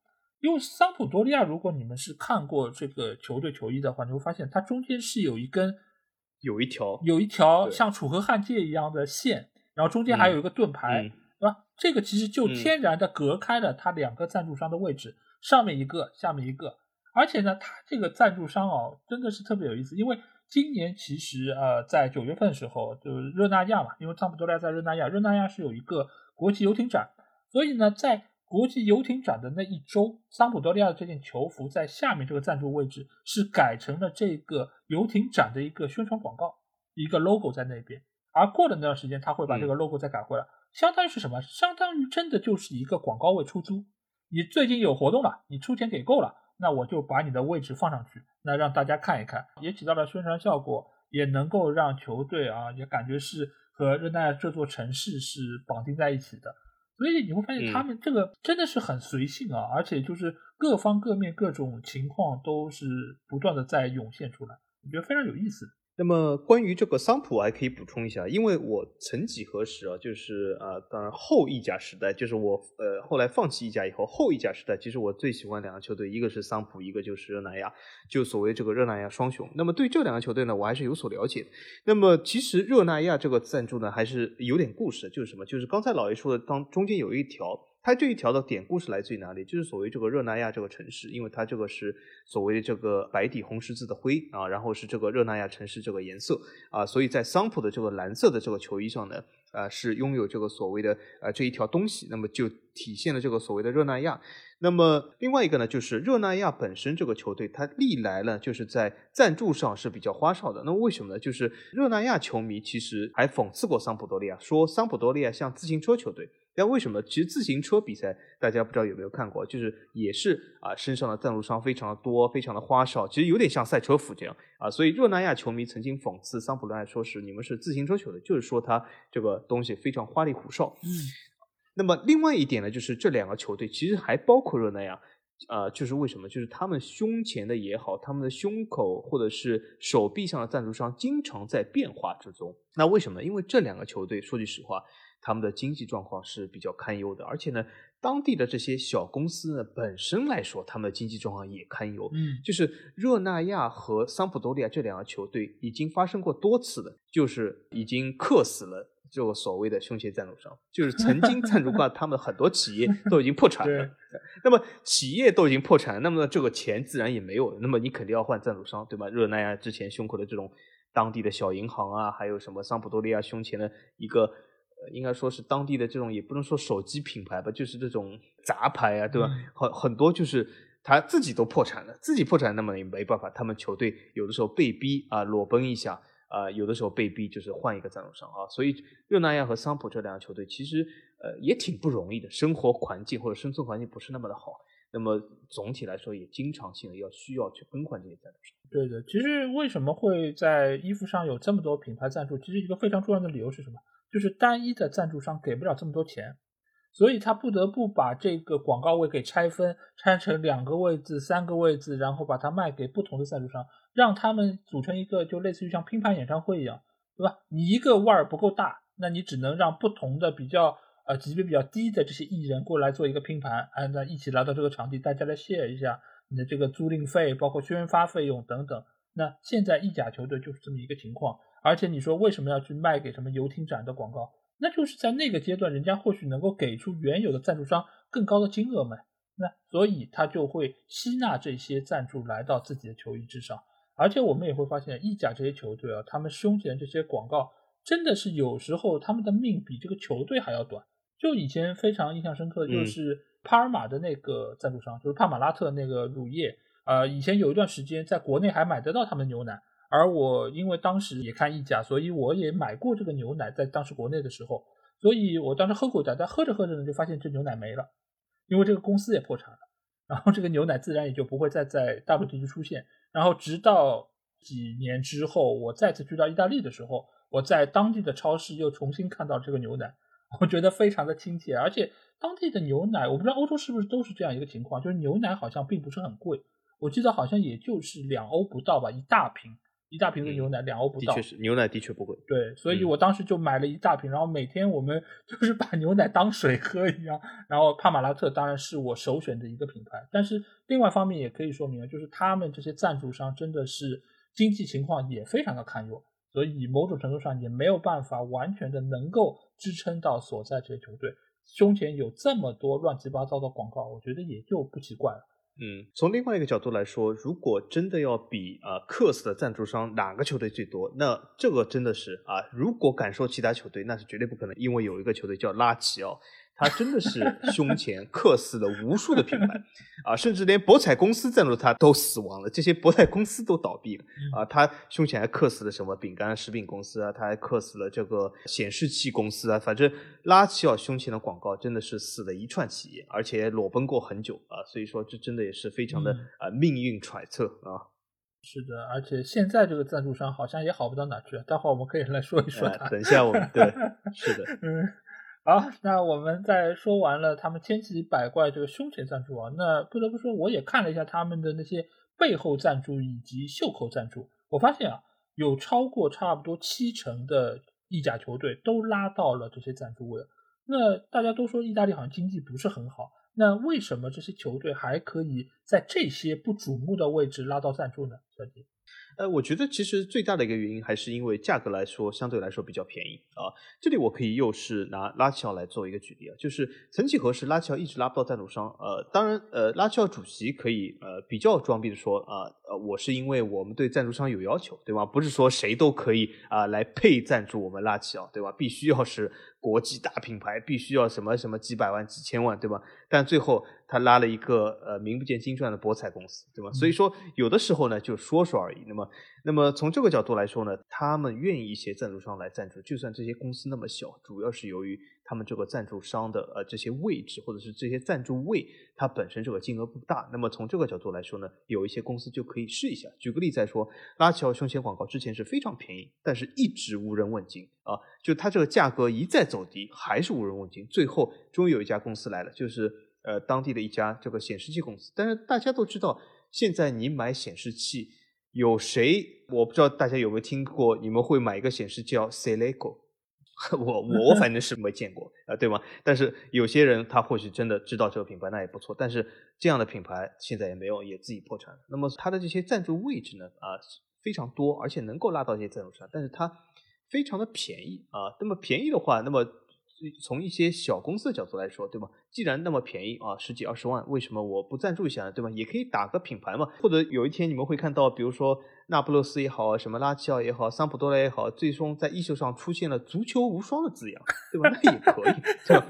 因为桑普多利亚，如果你们是看过这个球队球衣的话，你会发现它中间是有一根，有一条，有一条像楚河汉界一样的线，然后中间还有一个盾牌。对吧？这个其实就天然的隔开了它两个赞助商的位置，上面一个，下面一个。而且呢，它这个赞助商哦，真的是特别有意思。因为今年其实呃，在九月份的时候，就是热那亚嘛，因为桑普多利亚在热那亚，热那亚是有一个国际游艇展，所以呢，在国际游艇展的那一周，桑普多利亚的这件球服在下面这个赞助位置是改成了这个游艇展的一个宣传广告，一个 logo 在那边。而过了那段时间，他会把这个 logo 再改回来。相当于是什么？相当于真的就是一个广告位出租。你最近有活动了，你出钱给够了，那我就把你的位置放上去，那让大家看一看，也起到了宣传效果，也能够让球队啊也感觉是和热那亚这座城市是绑定在一起的。所以你会发现他们这个真的是很随性啊，而且就是各方各面各种情况都是不断的在涌现出来，我觉得非常有意思。那么关于这个桑普，我还可以补充一下，因为我曾几何时啊，就是啊，当然后意甲时代，就是我呃后来放弃意甲以后，后意甲时代，其实我最喜欢两个球队，一个是桑普，一个就是热那亚，就所谓这个热那亚双雄。那么对这两个球队呢，我还是有所了解。那么其实热那亚这个赞助呢，还是有点故事，就是什么？就是刚才老爷说的，当中间有一条它这一条的典故是来自于哪里？就是所谓这个热那亚这个城市，因为它这个是所谓的这个白底红十字的灰啊，然后是这个热那亚城市这个颜色啊，所以在桑普的这个蓝色的这个球衣上呢，啊是拥有这个所谓的呃这一条东西，那么就体现了这个所谓的热那亚。那么另外一个呢，就是热那亚本身这个球队，它历来呢就是在赞助上是比较花哨的。那么为什么呢？就是热那亚球迷其实还讽刺过桑普多利亚，说桑普多利亚像自行车球队。但为什么？其实自行车比赛大家不知道有没有看过，就是也是啊，身上的赞助商非常的多，非常的花哨，其实有点像赛车服这样啊。所以热那亚球迷曾经讽刺桑普多利亚，说是你们是自行车球队，就是说他这个东西非常花里胡哨。嗯。那么另外一点呢，就是这两个球队其实还包括热那亚，呃，就是为什么？就是他们胸前的也好，他们的胸口或者是手臂上的赞助商经常在变化之中。那为什么？因为这两个球队说句实话。他们的经济状况是比较堪忧的，而且呢，当地的这些小公司呢，本身来说，他们的经济状况也堪忧。嗯，就是热那亚和桑普多利亚这两个球队已经发生过多次的，就是已经克死了这个所谓的胸前赞助商，就是曾经 赞助过他们很多企业都已经破产了。那么企业都已经破产，那么这个钱自然也没有了。那么你肯定要换赞助商，对吧？热那亚之前胸口的这种当地的小银行啊，还有什么桑普多利亚胸前的一个。应该说是当地的这种，也不能说手机品牌吧，就是这种杂牌啊，对吧？很很多就是他自己都破产了，自己破产，那么也没办法，他们球队有的时候被逼啊裸奔一下啊，有的时候被逼就是换一个赞助商啊，所以热那亚和桑普这两个球队其实呃也挺不容易的，生活环境或者生存环境不是那么的好，那么总体来说也经常性的要需要去更换这些赞助商。对的，其实为什么会在衣服上有这么多品牌赞助？其实一个非常重要的理由是什么？就是单一的赞助商给不了这么多钱，所以他不得不把这个广告位给拆分，拆成两个位置、三个位置，然后把它卖给不同的赞助商，让他们组成一个就类似于像拼盘演唱会一样，对吧？你一个腕儿不够大，那你只能让不同的比较呃级别比较低的这些艺人过来做一个拼盘，啊，那一起来到这个场地，大家来 share 一下你的这个租赁费，包括宣发费用等等。那现在意甲球队就是这么一个情况。而且你说为什么要去卖给什么游艇展的广告？那就是在那个阶段，人家或许能够给出原有的赞助商更高的金额嘛。那所以他就会吸纳这些赞助来到自己的球衣之上。而且我们也会发现，意甲这些球队啊，他们胸前这些广告真的是有时候他们的命比这个球队还要短。就以前非常印象深刻，就是帕尔马的那个赞助商，就是帕马拉特那个乳业。呃，以前有一段时间在国内还买得到他们的牛奶。而我因为当时也看意甲，所以我也买过这个牛奶，在当时国内的时候，所以我当时喝过一点，但喝着喝着呢，就发现这牛奶没了，因为这个公司也破产了，然后这个牛奶自然也就不会再在大陆地区出现。然后直到几年之后，我再次去到意大利的时候，我在当地的超市又重新看到这个牛奶，我觉得非常的亲切，而且当地的牛奶，我不知道欧洲是不是都是这样一个情况，就是牛奶好像并不是很贵，我记得好像也就是两欧不到吧，一大瓶。一大瓶的牛奶两欧不到，的确是牛奶的确不贵。对，所以我当时就买了一大瓶，然后每天我们 就是把牛奶当水喝一样。然后帕马拉特当然是我首选的一个品牌，但是另外方面也可以说明，就是他们这些赞助商真的是经济情况也非常的堪忧，所以某种程度上也没有办法完全的能够支撑到所在这些球队胸前有这么多乱七八糟的广告，我觉得也就不奇怪了。嗯，从另外一个角度来说，如果真的要比啊，克斯的赞助商哪个球队最多，那这个真的是啊，如果敢说其他球队，那是绝对不可能，因为有一个球队叫拉齐奥。他真的是胸前刻死了无数的品牌啊，甚至连博彩公司赞助他都死亡了，这些博彩公司都倒闭了啊。他胸前还刻死了什么饼干食品公司啊，他还刻死了这个显示器公司啊。反正拉齐奥胸前的广告真的是死了一串企业，而且裸奔过很久啊。所以说这真的也是非常的啊命运揣测啊。是的，而且现在这个赞助商好像也好不到哪去。待会儿我们可以来说一说他。等一下我们对，是的，嗯。好，那我们在说完了他们千奇百怪这个胸前赞助啊，那不得不说，我也看了一下他们的那些背后赞助以及袖口赞助，我发现啊，有超过差不多七成的意甲球队都拉到了这些赞助位。那大家都说意大利好像经济不是很好，那为什么这些球队还可以在这些不瞩目的位置拉到赞助呢？小姐？呃，我觉得其实最大的一个原因还是因为价格来说相对来说比较便宜啊。这里我可以又是拿拉齐奥来做一个举例啊，就是曾几何时拉齐奥一直拉不到赞助商，呃，当然呃拉齐奥主席可以呃比较装逼的说啊呃我是因为我们对赞助商有要求，对吧？不是说谁都可以啊来配赞助我们拉齐奥，对吧？必须要是。国际大品牌必须要什么什么几百万几千万，对吧？但最后他拉了一个呃名不见经传的博彩公司，对吧？所以说有的时候呢就说说而已。那么那么从这个角度来说呢，他们愿意一些赞助商来赞助，就算这些公司那么小，主要是由于。他们这个赞助商的呃这些位置，或者是这些赞助位，它本身这个金额不大。那么从这个角度来说呢，有一些公司就可以试一下。举个例子来说，拉齐奥胸前广告之前是非常便宜，但是一直无人问津啊，就它这个价格一再走低，还是无人问津。最后终于有一家公司来了，就是呃当地的一家这个显示器公司。但是大家都知道，现在你买显示器，有谁我不知道大家有没有听过，你们会买一个显示器叫 Celeco。我我反正是没见过啊，对吗？但是有些人他或许真的知道这个品牌，那也不错。但是这样的品牌现在也没有，也自己破产了。那么它的这些赞助位置呢，啊非常多，而且能够拉到一些赞助商，但是它非常的便宜啊。那么便宜的话，那么从一些小公司的角度来说，对吗？既然那么便宜啊，十几二十万，为什么我不赞助一下呢？对吧？也可以打个品牌嘛。或者有一天你们会看到，比如说。那不勒斯也好，什么拉齐奥也好，桑普多莱也好，最终在衣袖上出现了“足球无双”的字样，对吧？那也可以，对吧？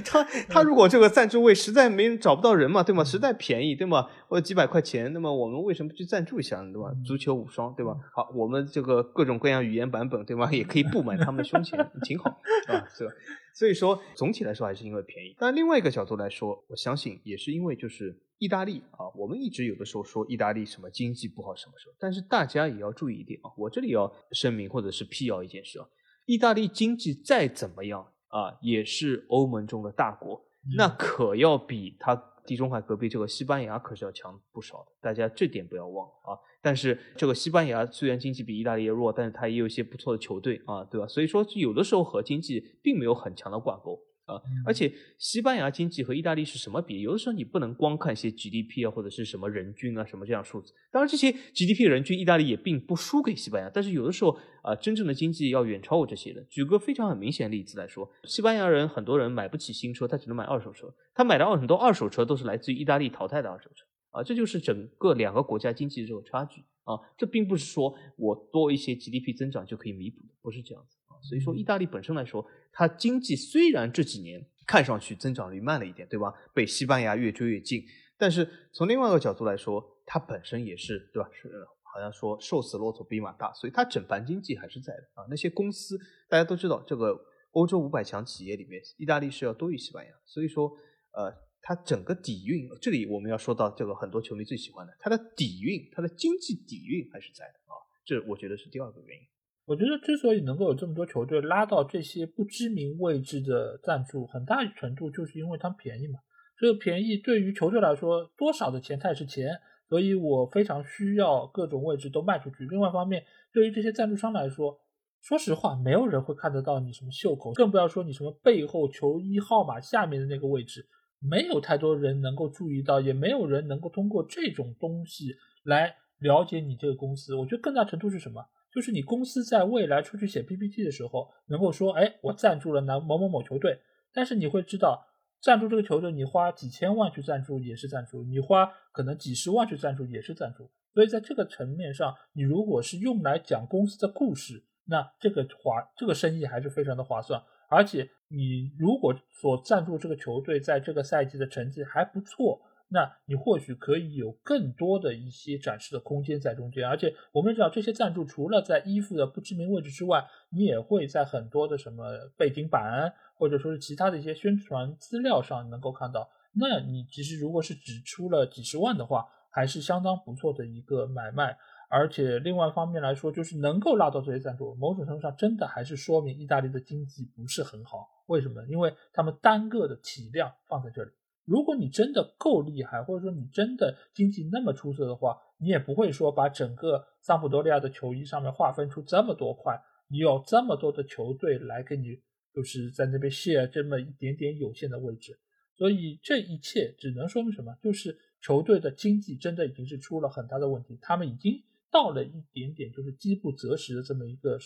他他如果这个赞助位实在没人找不到人嘛，对吗？实在便宜，对吗？或者几百块钱，那么我们为什么不去赞助一下呢，对吧？足球无双，对吧？好，我们这个各种各样语言版本，对吗？也可以布满他们胸前，挺好啊，是吧。所以说，总体来说还是因为便宜。但另外一个角度来说，我相信也是因为就是意大利啊，我们一直有的时候说意大利什么经济不好什么时候，但是大家也要注意一点啊，我这里要声明或者是辟谣一件事啊，意大利经济再怎么样啊，也是欧盟中的大国，那可要比它地中海隔壁这个西班牙可是要强不少的，大家这点不要忘了啊。但是这个西班牙虽然经济比意大利弱，但是它也有一些不错的球队啊，对吧？所以说有的时候和经济并没有很强的挂钩啊。而且西班牙经济和意大利是什么比？有的时候你不能光看一些 GDP 啊，或者是什么人均啊什么这样数字。当然这些 GDP 人均，意大利也并不输给西班牙。但是有的时候啊，真正的经济要远超过这些的。举个非常很明显的例子来说，西班牙人很多人买不起新车，他只能买二手车。他买的很多二手车都是来自于意大利淘汰的二手车。啊，这就是整个两个国家经济的这个差距啊，这并不是说我多一些 GDP 增长就可以弥补的，不是这样子啊。所以说，意大利本身来说，它经济虽然这几年看上去增长率慢了一点，对吧？被西班牙越追越近，但是从另外一个角度来说，它本身也是，对吧？是好像说瘦死骆驼比马大，所以它整盘经济还是在的啊。那些公司大家都知道，这个欧洲五百强企业里面，意大利是要多于西班牙，所以说呃。它整个底蕴，这里我们要说到这个很多球迷最喜欢的，它的底蕴，它的经济底蕴还是在的啊，这我觉得是第二个原因。我觉得之所以能够有这么多球队拉到这些不知名位置的赞助，很大程度就是因为它便宜嘛。这个便宜对于球队来说，多少的钱它也是钱，所以我非常需要各种位置都卖出去。另外一方面，对于这些赞助商来说，说实话，没有人会看得到你什么袖口，更不要说你什么背后球衣号码下面的那个位置。没有太多人能够注意到，也没有人能够通过这种东西来了解你这个公司。我觉得更大程度是什么？就是你公司在未来出去写 PPT 的时候，能够说，哎，我赞助了哪某某某球队。但是你会知道，赞助这个球队，你花几千万去赞助也是赞助，你花可能几十万去赞助也是赞助。所以在这个层面上，你如果是用来讲公司的故事，那这个划这个生意还是非常的划算。而且你如果所赞助这个球队在这个赛季的成绩还不错，那你或许可以有更多的一些展示的空间在中间。而且我们知道这些赞助除了在衣服的不知名位置之外，你也会在很多的什么背景板或者说是其他的一些宣传资料上能够看到。那你其实如果是只出了几十万的话，还是相当不错的一个买卖。而且另外一方面来说，就是能够拉到这些赞助，某种程度上真的还是说明意大利的经济不是很好。为什么？因为他们单个的体量放在这里。如果你真的够厉害，或者说你真的经济那么出色的话，你也不会说把整个桑普多利亚的球衣上面划分出这么多块，你有这么多的球队来给你，就是在那边 share 这么一点点有限的位置。所以这一切只能说明什么？就是球队的经济真的已经是出了很大的问题，他们已经。到了一点点就是饥不择食的这么一个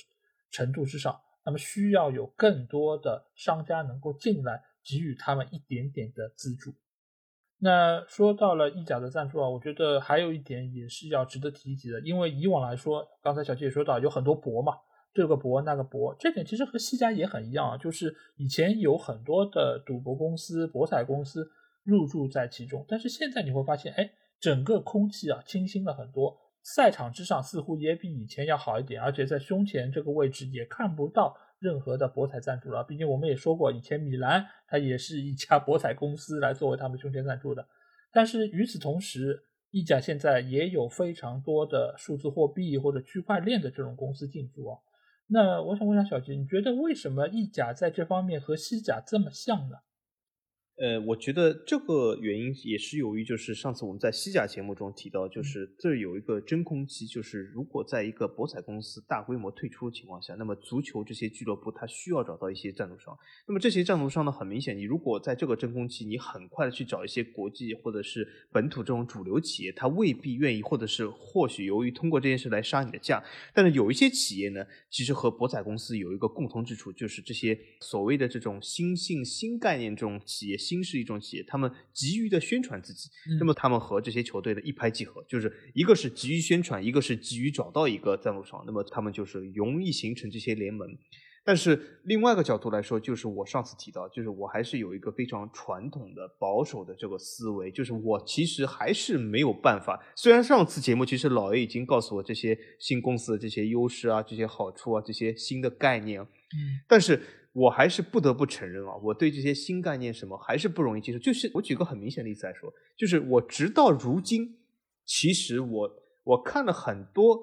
程度之上，那么需要有更多的商家能够进来给予他们一点点的资助。那说到了意甲的赞助啊，我觉得还有一点也是要值得提及的，因为以往来说，刚才小七也说到有很多博嘛，这个博那个博，这点其实和西甲也很一样啊，就是以前有很多的赌博公司、博彩公司入驻在其中，但是现在你会发现，哎，整个空气啊清新了很多。赛场之上似乎也比以前要好一点，而且在胸前这个位置也看不到任何的博彩赞助了。毕竟我们也说过，以前米兰它也是一家博彩公司来作为他们胸前赞助的。但是与此同时，意甲现在也有非常多的数字货币或者区块链的这种公司进驻啊。那我想问一下小吉，你觉得为什么意甲在这方面和西甲这么像呢？呃，我觉得这个原因也是由于，就是上次我们在西甲节目中提到，就是这有一个真空期，就是如果在一个博彩公司大规模退出的情况下，那么足球这些俱乐部它需要找到一些赞助商。那么这些赞助商呢，很明显，你如果在这个真空期，你很快的去找一些国际或者是本土这种主流企业，他未必愿意，或者是或许由于通过这件事来杀你的价。但是有一些企业呢，其实和博彩公司有一个共同之处，就是这些所谓的这种新兴新概念这种企业。新是一种企业，他们急于的宣传自己，那么他们和这些球队的一拍即合，就是一个是急于宣传，一个是急于找到一个赞助商，那么他们就是容易形成这些联盟。但是另外一个角度来说，就是我上次提到，就是我还是有一个非常传统的保守的这个思维，就是我其实还是没有办法。虽然上次节目其实老爷已经告诉我这些新公司的这些优势啊、这些好处啊、这些新的概念，嗯，但是。我还是不得不承认啊，我对这些新概念什么还是不容易接受。就是我举个很明显的例子来说，就是我直到如今，其实我我看了很多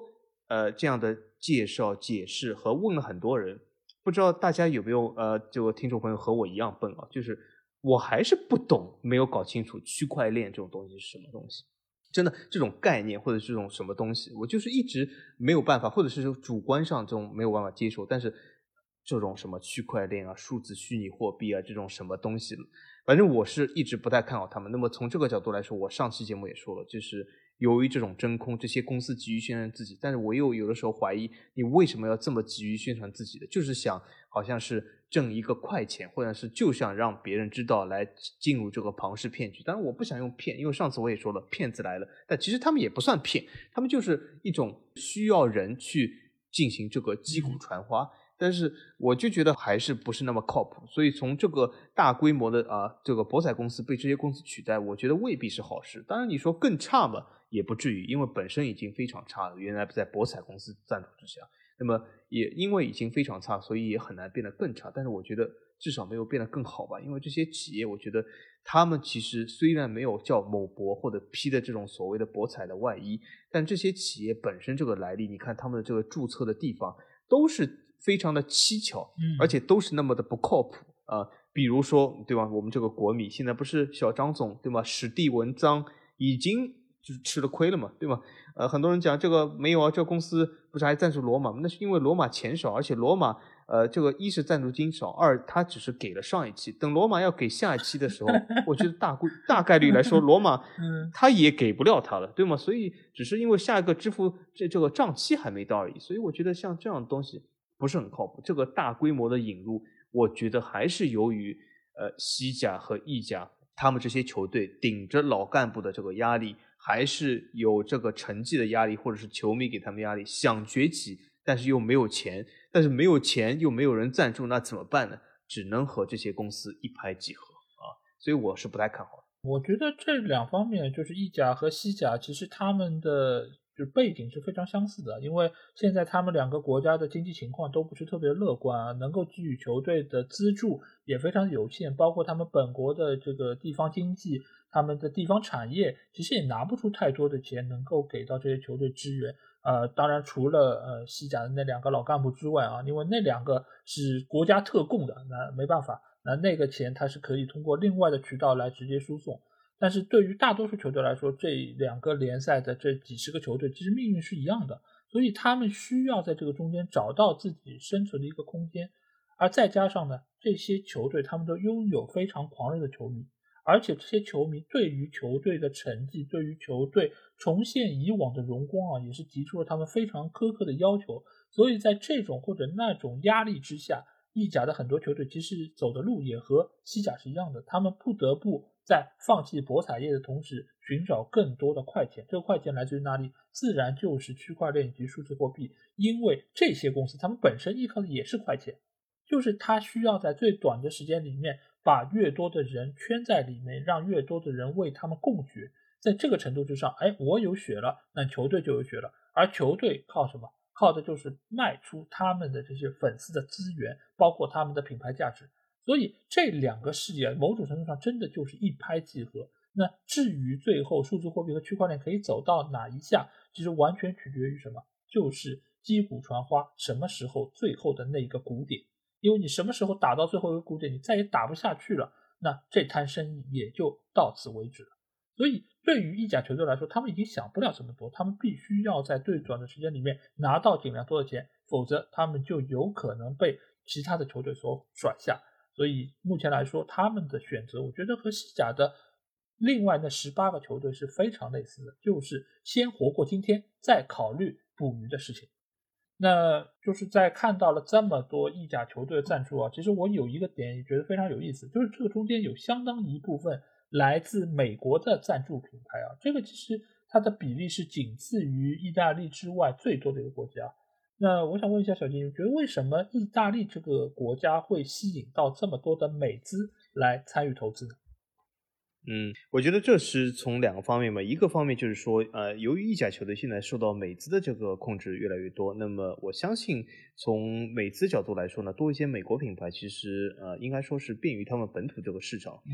呃这样的介绍解释和问了很多人，不知道大家有没有呃这个听众朋友和我一样笨啊？就是我还是不懂，没有搞清楚区块链这种东西是什么东西。真的这种概念或者这种什么东西，我就是一直没有办法，或者是主观上这种没有办法接受，但是。这种什么区块链啊、数字虚拟货币啊，这种什么东西，反正我是一直不太看好他们。那么从这个角度来说，我上期节目也说了，就是由于这种真空，这些公司急于宣传自己，但是我又有的时候怀疑，你为什么要这么急于宣传自己的？就是想好像是挣一个快钱，或者是就想让别人知道来进入这个庞氏骗局。当然我不想用骗，因为上次我也说了，骗子来了，但其实他们也不算骗，他们就是一种需要人去进行这个击鼓传花。但是我就觉得还是不是那么靠谱，所以从这个大规模的啊这个博彩公司被这些公司取代，我觉得未必是好事。当然你说更差嘛，也不至于，因为本身已经非常差了。原来在博彩公司赞助之下，那么也因为已经非常差，所以也很难变得更差。但是我觉得至少没有变得更好吧，因为这些企业，我觉得他们其实虽然没有叫某博或者披的这种所谓的博彩的外衣，但这些企业本身这个来历，你看他们的这个注册的地方都是。非常的蹊跷，而且都是那么的不靠谱啊！比如说，对吧？我们这个国米现在不是小张总对吗？史蒂文章已经就是吃了亏了嘛，对吗？呃，很多人讲这个没有啊，这个公司不是还赞助罗马吗？那是因为罗马钱少，而且罗马呃，这个一是赞助金少，二他只是给了上一期，等罗马要给下一期的时候，我觉得大规大概率来说，罗马 他也给不了他了，对吗？所以只是因为下一个支付这这个账期还没到而已，所以我觉得像这样的东西。不是很靠谱。这个大规模的引入，我觉得还是由于呃西甲和意甲他们这些球队顶着老干部的这个压力，还是有这个成绩的压力，或者是球迷给他们压力，想崛起，但是又没有钱，但是没有钱又没有人赞助，那怎么办呢？只能和这些公司一拍即合啊。所以我是不太看好的。我觉得这两方面就是意甲和西甲，其实他们的。就背景是非常相似的，因为现在他们两个国家的经济情况都不是特别乐观啊，能够给予球队的资助也非常有限，包括他们本国的这个地方经济，他们的地方产业其实也拿不出太多的钱能够给到这些球队支援。呃，当然除了呃西甲的那两个老干部之外啊，因为那两个是国家特供的，那没办法，那那个钱它是可以通过另外的渠道来直接输送。但是对于大多数球队来说，这两个联赛的这几十个球队其实命运是一样的，所以他们需要在这个中间找到自己生存的一个空间，而再加上呢，这些球队他们都拥有非常狂热的球迷，而且这些球迷对于球队的成绩，对于球队重现以往的荣光啊，也是提出了他们非常苛刻的要求。所以在这种或者那种压力之下，意甲的很多球队其实走的路也和西甲是一样的，他们不得不在放弃博彩业的同时，寻找更多的快钱。这个快钱来自于哪里？自然就是区块链以及数字货币，因为这些公司他们本身依靠的也是快钱，就是他需要在最短的时间里面把越多的人圈在里面，让越多的人为他们供血。在这个程度之上，哎，我有血了，那球队就有血了，而球队靠什么？靠的就是卖出他们的这些粉丝的资源，包括他们的品牌价值。所以这两个事业某种程度上真的就是一拍即合。那至于最后数字货币和区块链可以走到哪一下，其实完全取决于什么？就是击鼓传花什么时候最后的那一个鼓点。因为你什么时候打到最后一个鼓点，你再也打不下去了，那这摊生意也就到此为止了。所以。对于意甲球队来说，他们已经想不了这么多，他们必须要在最短的时间里面拿到尽量多的钱，否则他们就有可能被其他的球队所甩下。所以目前来说，他们的选择，我觉得和西甲的另外那十八个球队是非常类似的，就是先活过今天，再考虑捕鱼的事情。那就是在看到了这么多意甲球队的赞助啊，其实我有一个点也觉得非常有意思，就是这个中间有相当一部分。来自美国的赞助品牌啊，这个其实它的比例是仅次于意大利之外最多的一个国家。那我想问一下小金，你觉得为什么意大利这个国家会吸引到这么多的美资来参与投资呢？嗯，我觉得这是从两个方面嘛，一个方面就是说，呃，由于意甲球队现在受到美资的这个控制越来越多，那么我相信从美资角度来说呢，多一些美国品牌，其实呃，应该说是便于他们本土这个市场。嗯，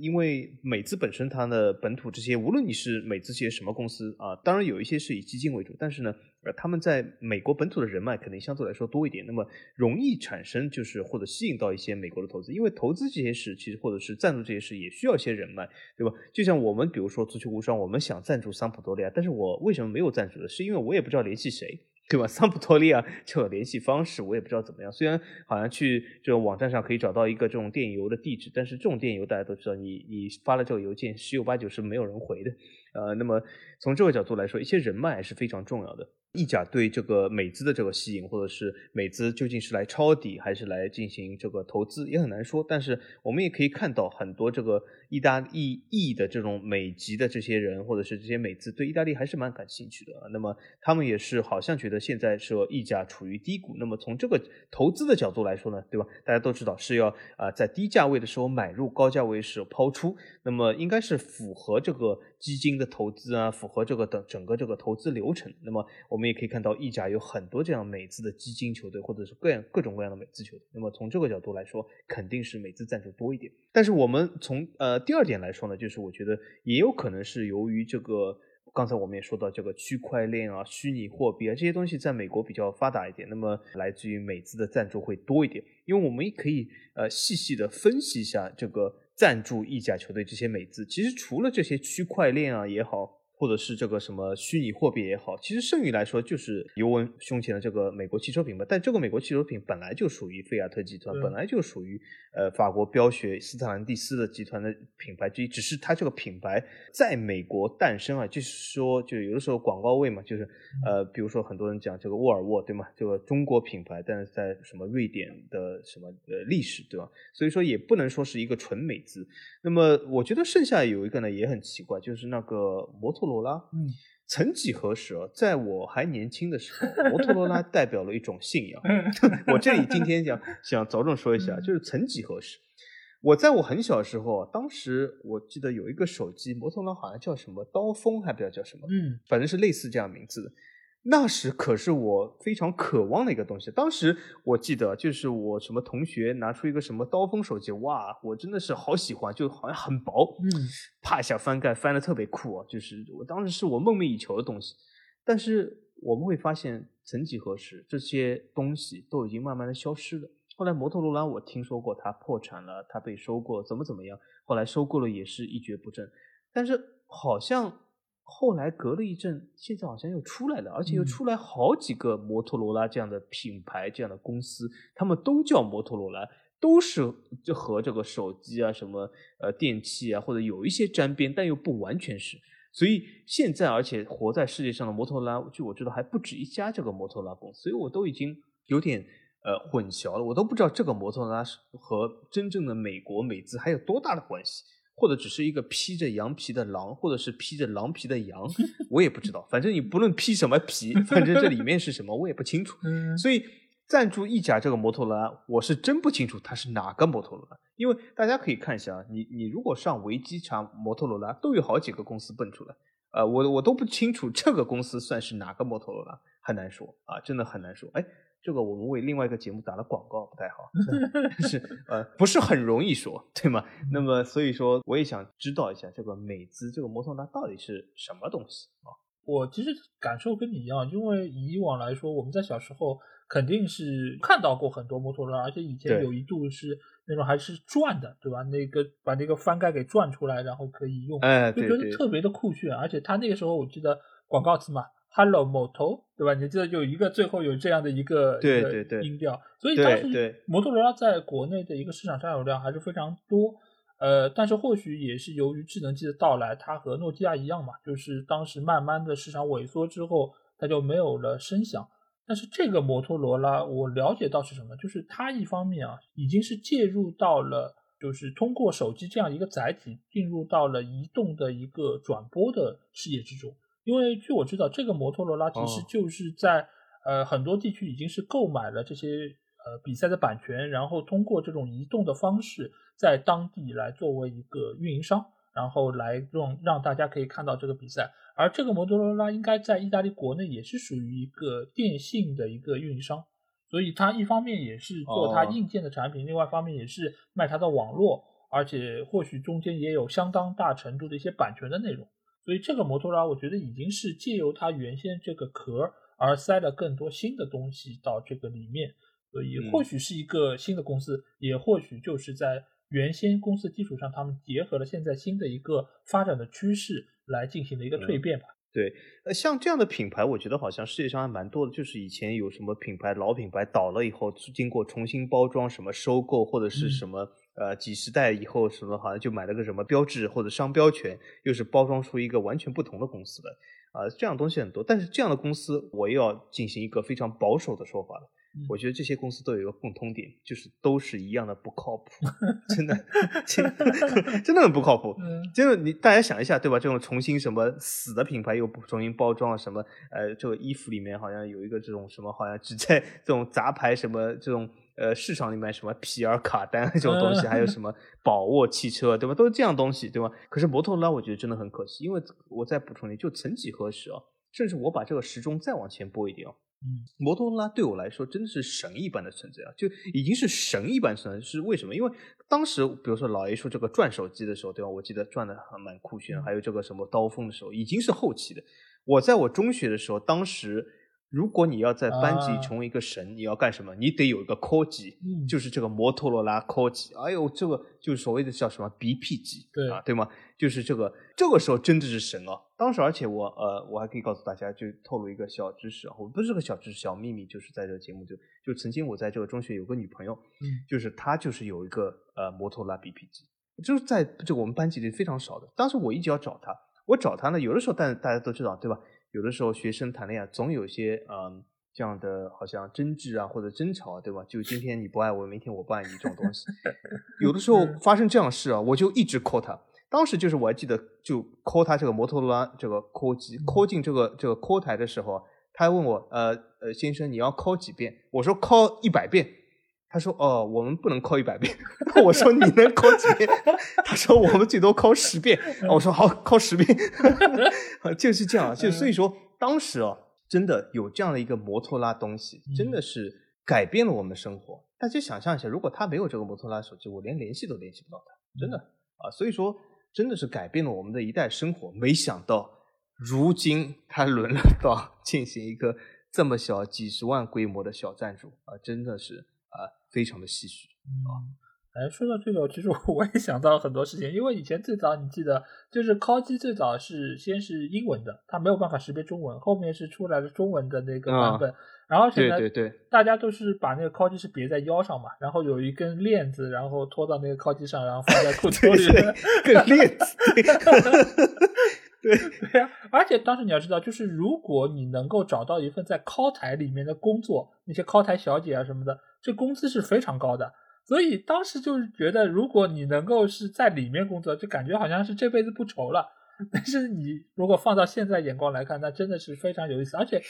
因为美资本身它的本土这些，无论你是美资这些什么公司啊，当然有一些是以基金为主，但是呢。呃，他们在美国本土的人脉肯定相对来说多一点，那么容易产生就是或者吸引到一些美国的投资，因为投资这些事其实或者是赞助这些事也需要一些人脉，对吧？就像我们比如说足球无双，我们想赞助桑普多利亚，但是我为什么没有赞助的？是因为我也不知道联系谁，对吧？桑普多利亚这个联系方式我也不知道怎么样，虽然好像去这种网站上可以找到一个这种电邮的地址，但是这种电邮大家都知道，你你发了这个邮件十有八九是没有人回的，呃，那么从这个角度来说，一些人脉是非常重要的。意甲对这个美资的这个吸引，或者是美资究竟是来抄底还是来进行这个投资，也很难说。但是我们也可以看到很多这个意大利裔的这种美籍的这些人，或者是这些美资对意大利还是蛮感兴趣的。那么他们也是好像觉得现在说意甲处于低谷。那么从这个投资的角度来说呢，对吧？大家都知道是要啊在低价位的时候买入，高价位时抛出。那么应该是符合这个基金的投资啊，符合这个的整个这个投资流程。那么我们。也可以看到，意甲有很多这样美资的基金球队，或者是各样各种各样的美资球队。那么从这个角度来说，肯定是美资赞助多一点。但是我们从呃第二点来说呢，就是我觉得也有可能是由于这个，刚才我们也说到这个区块链啊、虚拟货币啊这些东西在美国比较发达一点，那么来自于美资的赞助会多一点。因为我们也可以呃细细的分析一下这个赞助意甲球队这些美资，其实除了这些区块链啊也好。或者是这个什么虚拟货币也好，其实剩余来说就是尤文胸前的这个美国汽车品牌，但这个美国汽车品本来就属于菲亚特集团，本来就属于呃法国标雪斯特兰蒂斯的集团的品牌之一，只是它这个品牌在美国诞生啊，就是说就有的时候广告位嘛，就是呃比如说很多人讲这个沃尔沃对吗？这个中国品牌，但是在什么瑞典的什么呃历史对吧？所以说也不能说是一个纯美资。那么我觉得剩下有一个呢也很奇怪，就是那个摩托罗。罗拉，嗯，曾几何时啊，在我还年轻的时候，摩托罗拉代表了一种信仰。我这里今天想想着重说一下，就是曾几何时，我在我很小的时候，当时我记得有一个手机，摩托罗拉好像叫什么刀锋，还不知道叫什么，嗯，反正是类似这样名字的。那时可是我非常渴望的一个东西。当时我记得，就是我什么同学拿出一个什么刀锋手机，哇，我真的是好喜欢，就好像很薄，嗯，啪一下翻盖，翻的特别酷啊！就是我当时是我梦寐以求的东西。但是我们会发现，曾几何时，这些东西都已经慢慢的消失了。后来摩托罗拉，我听说过它破产了，它被收购，怎么怎么样？后来收购了也是一蹶不振。但是好像。后来隔了一阵，现在好像又出来了，而且又出来好几个摩托罗拉这样的品牌、这样的公司，他们都叫摩托罗拉，都是就和这个手机啊、什么呃电器啊，或者有一些沾边，但又不完全是。所以现在，而且活在世界上的摩托罗拉，就我知道还不止一家这个摩托罗拉公司，所以我都已经有点呃混淆了，我都不知道这个摩托罗拉和真正的美国美资还有多大的关系，或者只是一个披着羊皮的狼，或者是披着狼皮的羊，我也不知道。反正你不论披什么皮，反正这里面是什么，我也不清楚。所以。赞助意甲这个摩托罗拉，我是真不清楚它是哪个摩托罗拉，因为大家可以看一下啊，你你如果上维基查摩托罗拉，都有好几个公司蹦出来，呃，我我都不清楚这个公司算是哪个摩托罗拉，很难说啊，真的很难说。哎，这个我们为另外一个节目打了广告，不太好，是呃不是很容易说，对吗？那么所以说，我也想知道一下这个美姿这个摩托罗拉到底是什么东西啊？我其实感受跟你一样，因为以往来说，我们在小时候。肯定是看到过很多摩托罗拉，而且以前有一度是那种还是转的，对吧？那个把那个翻盖给转出来，然后可以用，就觉得特别的酷炫。而且它那个时候我记得广告词嘛，“Hello Moto”，对吧？你记得有一个最后有这样的一个对对对音调，所以当时摩托罗拉在国内的一个市场占有量还是非常多。呃，但是或许也是由于智能机的到来，它和诺基亚一样嘛，就是当时慢慢的市场萎缩之后，它就没有了声响。但是这个摩托罗拉，我了解到是什么？就是它一方面啊，已经是介入到了，就是通过手机这样一个载体，进入到了移动的一个转播的视野之中。因为据我知道，这个摩托罗拉其实就是在呃很多地区已经是购买了这些呃比赛的版权，然后通过这种移动的方式，在当地来作为一个运营商，然后来让让大家可以看到这个比赛。而这个摩托罗拉应该在意大利国内也是属于一个电信的一个运营商，所以它一方面也是做它硬件的产品，另外一方面也是卖它的网络，而且或许中间也有相当大程度的一些版权的内容。所以这个摩托罗拉，我觉得已经是借由它原先这个壳而塞了更多新的东西到这个里面，所以或许是一个新的公司，也或许就是在原先公司基础上，他们结合了现在新的一个发展的趋势。来进行的一个蜕变吧。对，呃，像这样的品牌，我觉得好像世界上还蛮多的。就是以前有什么品牌老品牌倒了以后，经过重新包装、什么收购或者是什么呃几十代以后，什么好像就买了个什么标志或者商标权，又是包装出一个完全不同的公司的啊，这样东西很多。但是这样的公司，我又要进行一个非常保守的说法了。我觉得这些公司都有一个共通点，就是都是一样的不靠谱，真的，真的很不靠谱。真的，你大家想一下，对吧？这种重新什么死的品牌又不重新包装什么？呃，这个衣服里面好像有一个这种什么，好像只在这种杂牌什么这种呃市场里面什么皮尔卡丹这种东西，还有什么宝沃汽车，对吧？都是这样东西，对吧？可是摩托罗拉，我觉得真的很可惜，因为我再补充一句，就曾几何时啊，甚至我把这个时钟再往前拨一点哦。摩托罗拉对我来说真的是神一般的存在啊，就已经是神一般存在。是为什么？因为当时，比如说老 A 说这个转手机的时候，对吧？我记得转的还蛮酷炫。还有这个什么刀锋的时候，已经是后期的。我在我中学的时候，当时。如果你要在班级成为一个神，你要干什么？你得有一个 call 机，就是这个摩托罗拉 call 机。哎呦，这个就是所谓的叫什么 BP 机，对啊，对吗？就是这个，这个时候真的是神啊！当时，而且我呃，我还可以告诉大家，就透露一个小知识啊，我不是个小知识、小秘密，就是在这个节目就就曾经我在这个中学有个女朋友，嗯，就是她就是有一个呃摩托罗拉 BP 机，就是在这个我们班级里非常少的。当时我一直要找她，我找她呢，有的时候但大家都知道，对吧？有的时候学生谈恋爱总有些嗯这样的好像争执啊或者争吵啊，对吧？就今天你不爱我，明天我不爱你这种东西。有的时候发生这样事啊，我就一直 call 他。当时就是我还记得，就 call 他这个摩托罗拉这个 call 机，call 进这个这个 call 台的时候，他还问我呃呃先生你要 call 几遍？我说 call 一百遍。他说哦我们不能 call 一百遍。我说你能 call 几遍？他说我们最多 call 十遍。我说好 call 十遍。就是这样，就所以说当时哦，真的有这样的一个摩托拉东西，真的是改变了我们生活。大家想象一下，如果他没有这个摩托拉手机，我连联系都联系不到他，真的啊。所以说，真的是改变了我们的一代生活。没想到，如今他沦落到进行一个这么小几十万规模的小赞助啊，真的是啊，非常的唏嘘啊。哎，说到这个，其实我也想到很多事情，因为以前最早你记得，就是敲机最早是先是英文的，它没有办法识别中文，后面是出来了中文的那个版本，然后现在对对对，大家都是把那个敲机是别在腰上嘛，然后有一根链子，然后拖到那个敲机上，然后放在裤兜里，根链子。对对呀，而且当时你要知道，就是如果你能够找到一份在 c o 台里面的工作，那些 c o 台小姐啊什么的，这工资是非常高的。所以当时就是觉得，如果你能够是在里面工作，就感觉好像是这辈子不愁了。但是你如果放到现在眼光来看，那真的是非常有意思。而且，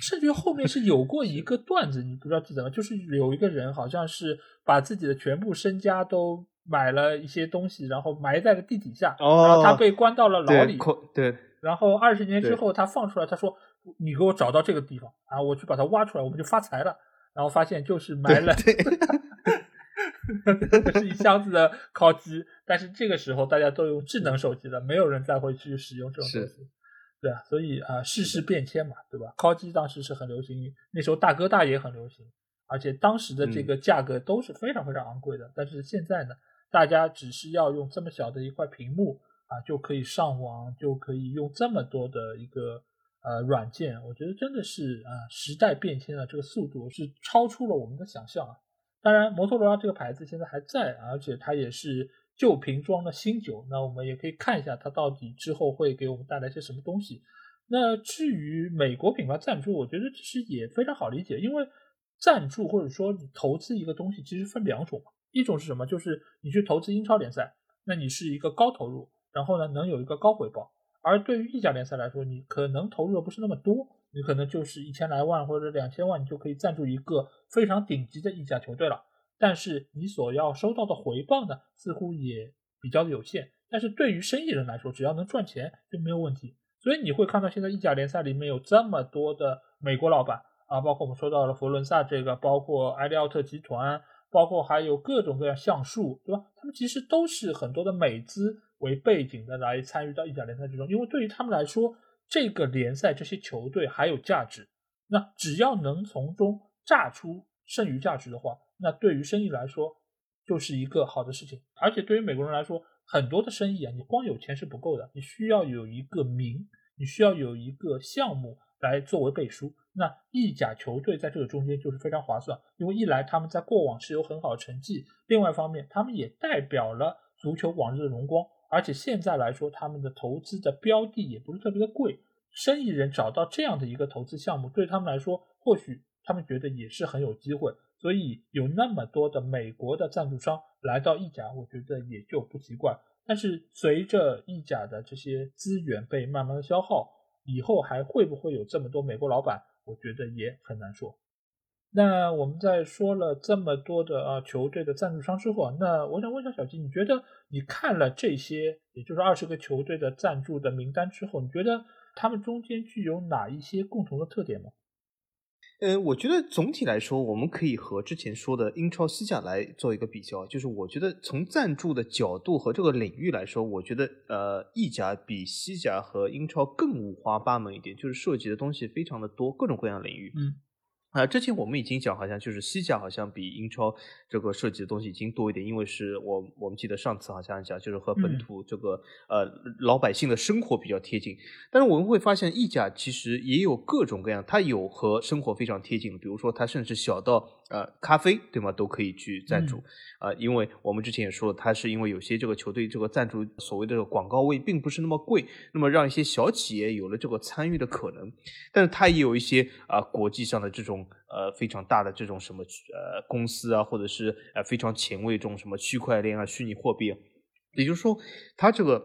甚至于后面是有过一个段子，你不知道记得吗？就是有一个人好像是把自己的全部身家都买了一些东西，然后埋在了地底下，然后他被关到了牢里。对。然后二十年之后他放出来，他说：“你给我找到这个地方啊，我去把它挖出来，我们就发财了。”然后发现就是 买了。是一箱子的烤机，但是这个时候大家都用智能手机了，没有人再会去使用这种东西，对啊，所以啊，世事变迁嘛，对吧？烤机当时是很流行，那时候大哥大也很流行，而且当时的这个价格都是非常非常昂贵的。但是现在呢，大家只是要用这么小的一块屏幕啊，就可以上网，就可以用这么多的一个呃软件，我觉得真的是啊，时代变迁的这个速度是超出了我们的想象啊。当然，摩托罗拉这个牌子现在还在，而且它也是旧瓶装的新酒。那我们也可以看一下它到底之后会给我们带来些什么东西。那至于美国品牌赞助，我觉得其实也非常好理解，因为赞助或者说你投资一个东西，其实分两种嘛。一种是什么？就是你去投资英超联赛，那你是一个高投入，然后呢能有一个高回报。而对于意甲联赛来说，你可能投入的不是那么多。你可能就是一千来万或者两千万，你就可以赞助一个非常顶级的意甲球队了。但是你所要收到的回报呢，似乎也比较的有限。但是对于生意人来说，只要能赚钱就没有问题。所以你会看到现在意甲联赛里面有这么多的美国老板啊，包括我们说到了佛伦萨这个，包括埃利奥特集团，包括还有各种各样橡树，对吧？他们其实都是很多的美资为背景的来参与到意甲联赛之中，因为对于他们来说。这个联赛这些球队还有价值，那只要能从中榨出剩余价值的话，那对于生意来说就是一个好的事情。而且对于美国人来说，很多的生意啊，你光有钱是不够的，你需要有一个名，你需要有一个项目来作为背书。那意甲球队在这个中间就是非常划算，因为一来他们在过往是有很好的成绩，另外一方面他们也代表了足球往日的荣光。而且现在来说，他们的投资的标的也不是特别的贵，生意人找到这样的一个投资项目，对他们来说，或许他们觉得也是很有机会。所以有那么多的美国的赞助商来到意甲，我觉得也就不奇怪。但是随着意甲的这些资源被慢慢的消耗，以后还会不会有这么多美国老板，我觉得也很难说。那我们在说了这么多的啊球队的赞助商之后，那我想问一下小吉，你觉得你看了这些，也就是二十个球队的赞助的名单之后，你觉得他们中间具有哪一些共同的特点吗？呃，我觉得总体来说，我们可以和之前说的英超、西甲来做一个比较。就是我觉得从赞助的角度和这个领域来说，我觉得呃，意甲比西甲和英超更五花八门一点，就是涉及的东西非常的多，各种各样领域。嗯。啊，之前我们已经讲，好像就是西甲好像比英超这个涉及的东西已经多一点，因为是我我们记得上次好像讲就是和本土这个呃老百姓的生活比较贴近，但是我们会发现意甲其实也有各种各样，它有和生活非常贴近的，比如说它甚至小到呃咖啡对吗都可以去赞助呃，因为我们之前也说了，它是因为有些这个球队这个赞助所谓的广告位并不是那么贵，那么让一些小企业有了这个参与的可能，但是它也有一些啊国际上的这种。呃，非常大的这种什么呃公司啊，或者是呃非常前卫这种什么区块链啊、虚拟货币，啊也就是说，它这个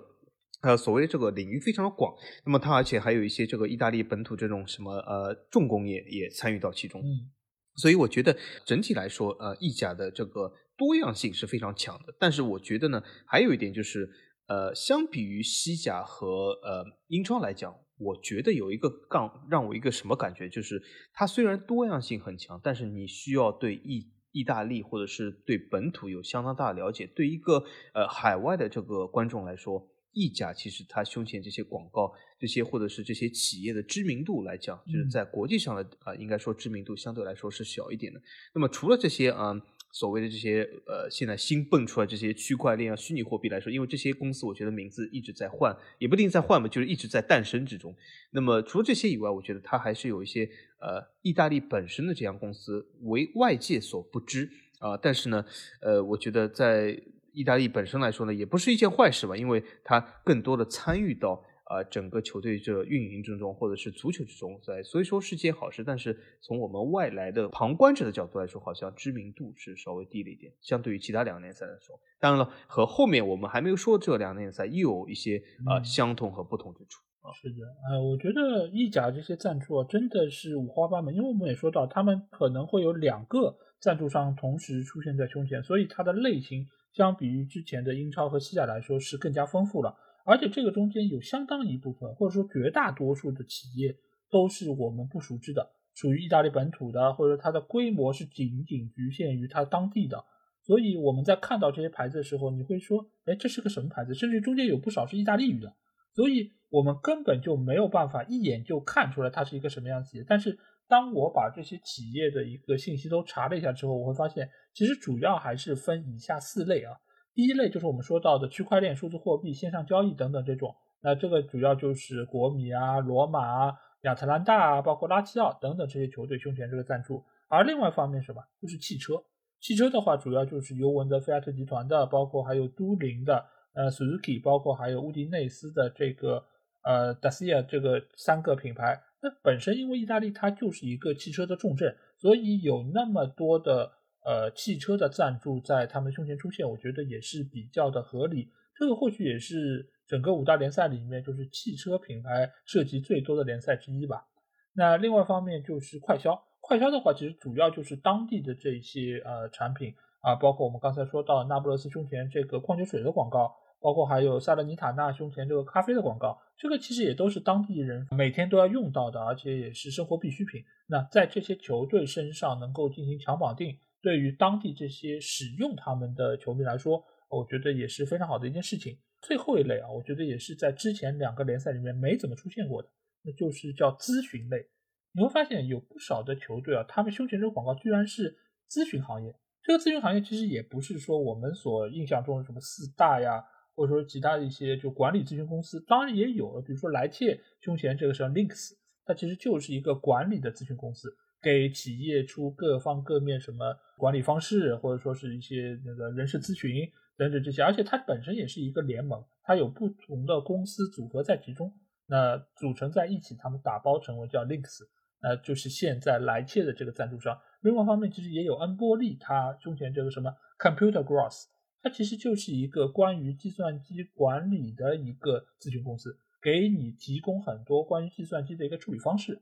呃所谓的这个领域非常的广。那么它而且还有一些这个意大利本土这种什么呃重工业也参与到其中。嗯，所以我觉得整体来说，呃，意甲的这个多样性是非常强的。但是我觉得呢，还有一点就是，呃，相比于西甲和呃英超来讲。我觉得有一个杠让我一个什么感觉，就是它虽然多样性很强，但是你需要对意意大利或者是对本土有相当大的了解。对一个呃海外的这个观众来说，意甲其实它胸前这些广告、这些或者是这些企业的知名度来讲，就是在国际上的啊，应该说知名度相对来说是小一点的。那么除了这些啊所谓的这些呃，现在新蹦出来这些区块链啊、虚拟货币来说，因为这些公司我觉得名字一直在换，也不一定在换吧，就是一直在诞生之中。那么除了这些以外，我觉得它还是有一些呃，意大利本身的这样公司为外界所不知啊。但是呢，呃，我觉得在意大利本身来说呢，也不是一件坏事吧，因为它更多的参与到。啊，整个球队这运营之中，或者是足球之中，在所以说是件好事。但是从我们外来的旁观者的角度来说，好像知名度是稍微低了一点，相对于其他两个联赛来说。当然了，和后面我们还没有说这两个联赛又有一些啊相同和不同之处啊。是的，呃，我觉得意甲这些赞助啊，真的是五花八门，因为我们也说到，他们可能会有两个赞助商同时出现在胸前，所以它的类型相比于之前的英超和西甲来说是更加丰富了。而且这个中间有相当一部分，或者说绝大多数的企业都是我们不熟知的，属于意大利本土的，或者它的规模是仅仅局限于它当地的。所以我们在看到这些牌子的时候，你会说，哎，这是个什么牌子？甚至中间有不少是意大利语的，所以我们根本就没有办法一眼就看出来它是一个什么样的企业。但是当我把这些企业的一个信息都查了一下之后，我会发现，其实主要还是分以下四类啊。第一类就是我们说到的区块链、数字货币、线上交易等等这种，那这个主要就是国米啊、罗马啊、亚特兰大啊，包括拉齐奥等等这些球队胸前这个赞助。而另外一方面什么？就是汽车。汽车的话，主要就是尤文的菲亚特集团的，包括还有都灵的呃 Suzuki，包括还有乌迪内斯的这个呃 Dacia 这个三个品牌。那本身因为意大利它就是一个汽车的重镇，所以有那么多的。呃，汽车的赞助在他们胸前出现，我觉得也是比较的合理。这个或许也是整个五大联赛里面，就是汽车品牌涉及最多的联赛之一吧。那另外方面就是快销，快销的话，其实主要就是当地的这些呃产品啊，包括我们刚才说到那不勒斯胸前这个矿泉水的广告。包括还有萨勒尼塔纳胸前这个咖啡的广告，这个其实也都是当地人每天都要用到的，而且也是生活必需品。那在这些球队身上能够进行强绑定，对于当地这些使用他们的球迷来说，我觉得也是非常好的一件事情。最后一类啊，我觉得也是在之前两个联赛里面没怎么出现过的，那就是叫咨询类。你会发现有不少的球队啊，他们胸前这个广告居然是咨询行业。这个咨询行业其实也不是说我们所印象中的什么四大呀。或者说其他的一些就管理咨询公司，当然也有，比如说莱切胸前这个是 Links，它其实就是一个管理的咨询公司，给企业出各方各面什么管理方式，或者说是一些那个人事咨询等等这些，而且它本身也是一个联盟，它有不同的公司组合在其中，那组成在一起，他们打包成为叫 Links，那就是现在莱切的这个赞助商。另外方面，其实也有恩波利，它胸前这个什么 Computer Growth。它其实就是一个关于计算机管理的一个咨询公司，给你提供很多关于计算机的一个处理方式。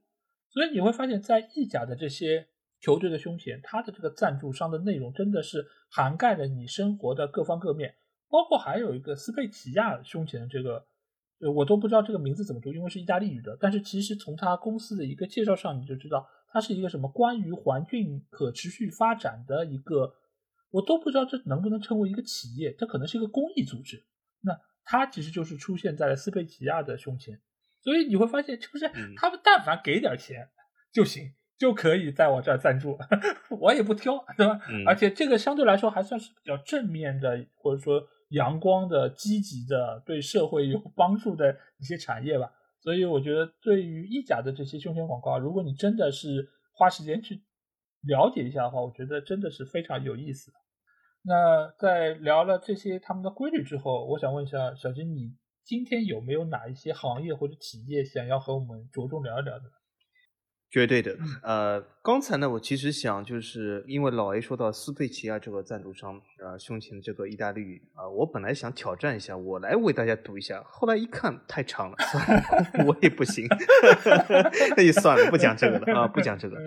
所以你会发现在意甲的这些球队的胸前，它的这个赞助商的内容真的是涵盖了你生活的各方各面，包括还有一个斯佩齐亚胸前的这个，呃，我都不知道这个名字怎么读，因为是意大利语的。但是其实从它公司的一个介绍上，你就知道它是一个什么关于环境可持续发展的一个。我都不知道这能不能称为一个企业，这可能是一个公益组织。那它其实就是出现在了斯佩齐亚的胸前，所以你会发现，就是他们但凡给点钱就行，就可以在我这儿赞助，我也不挑，对吧？而且这个相对来说还算是比较正面的，或者说阳光的、积极的、对社会有帮助的一些产业吧。所以我觉得，对于意甲的这些胸前广告，如果你真的是花时间去。了解一下的话，我觉得真的是非常有意思。那在聊了这些他们的规律之后，我想问一下小金，你今天有没有哪一些行业或者企业想要和我们着重聊一聊的？绝对的。呃，刚才呢，我其实想就是因为老 A 说到斯佩齐亚这个赞助商啊，胸前的这个意大利语啊，我本来想挑战一下，我来为大家读一下，后来一看太长了，我也不行，那就算了，不讲这个了啊，不讲这个。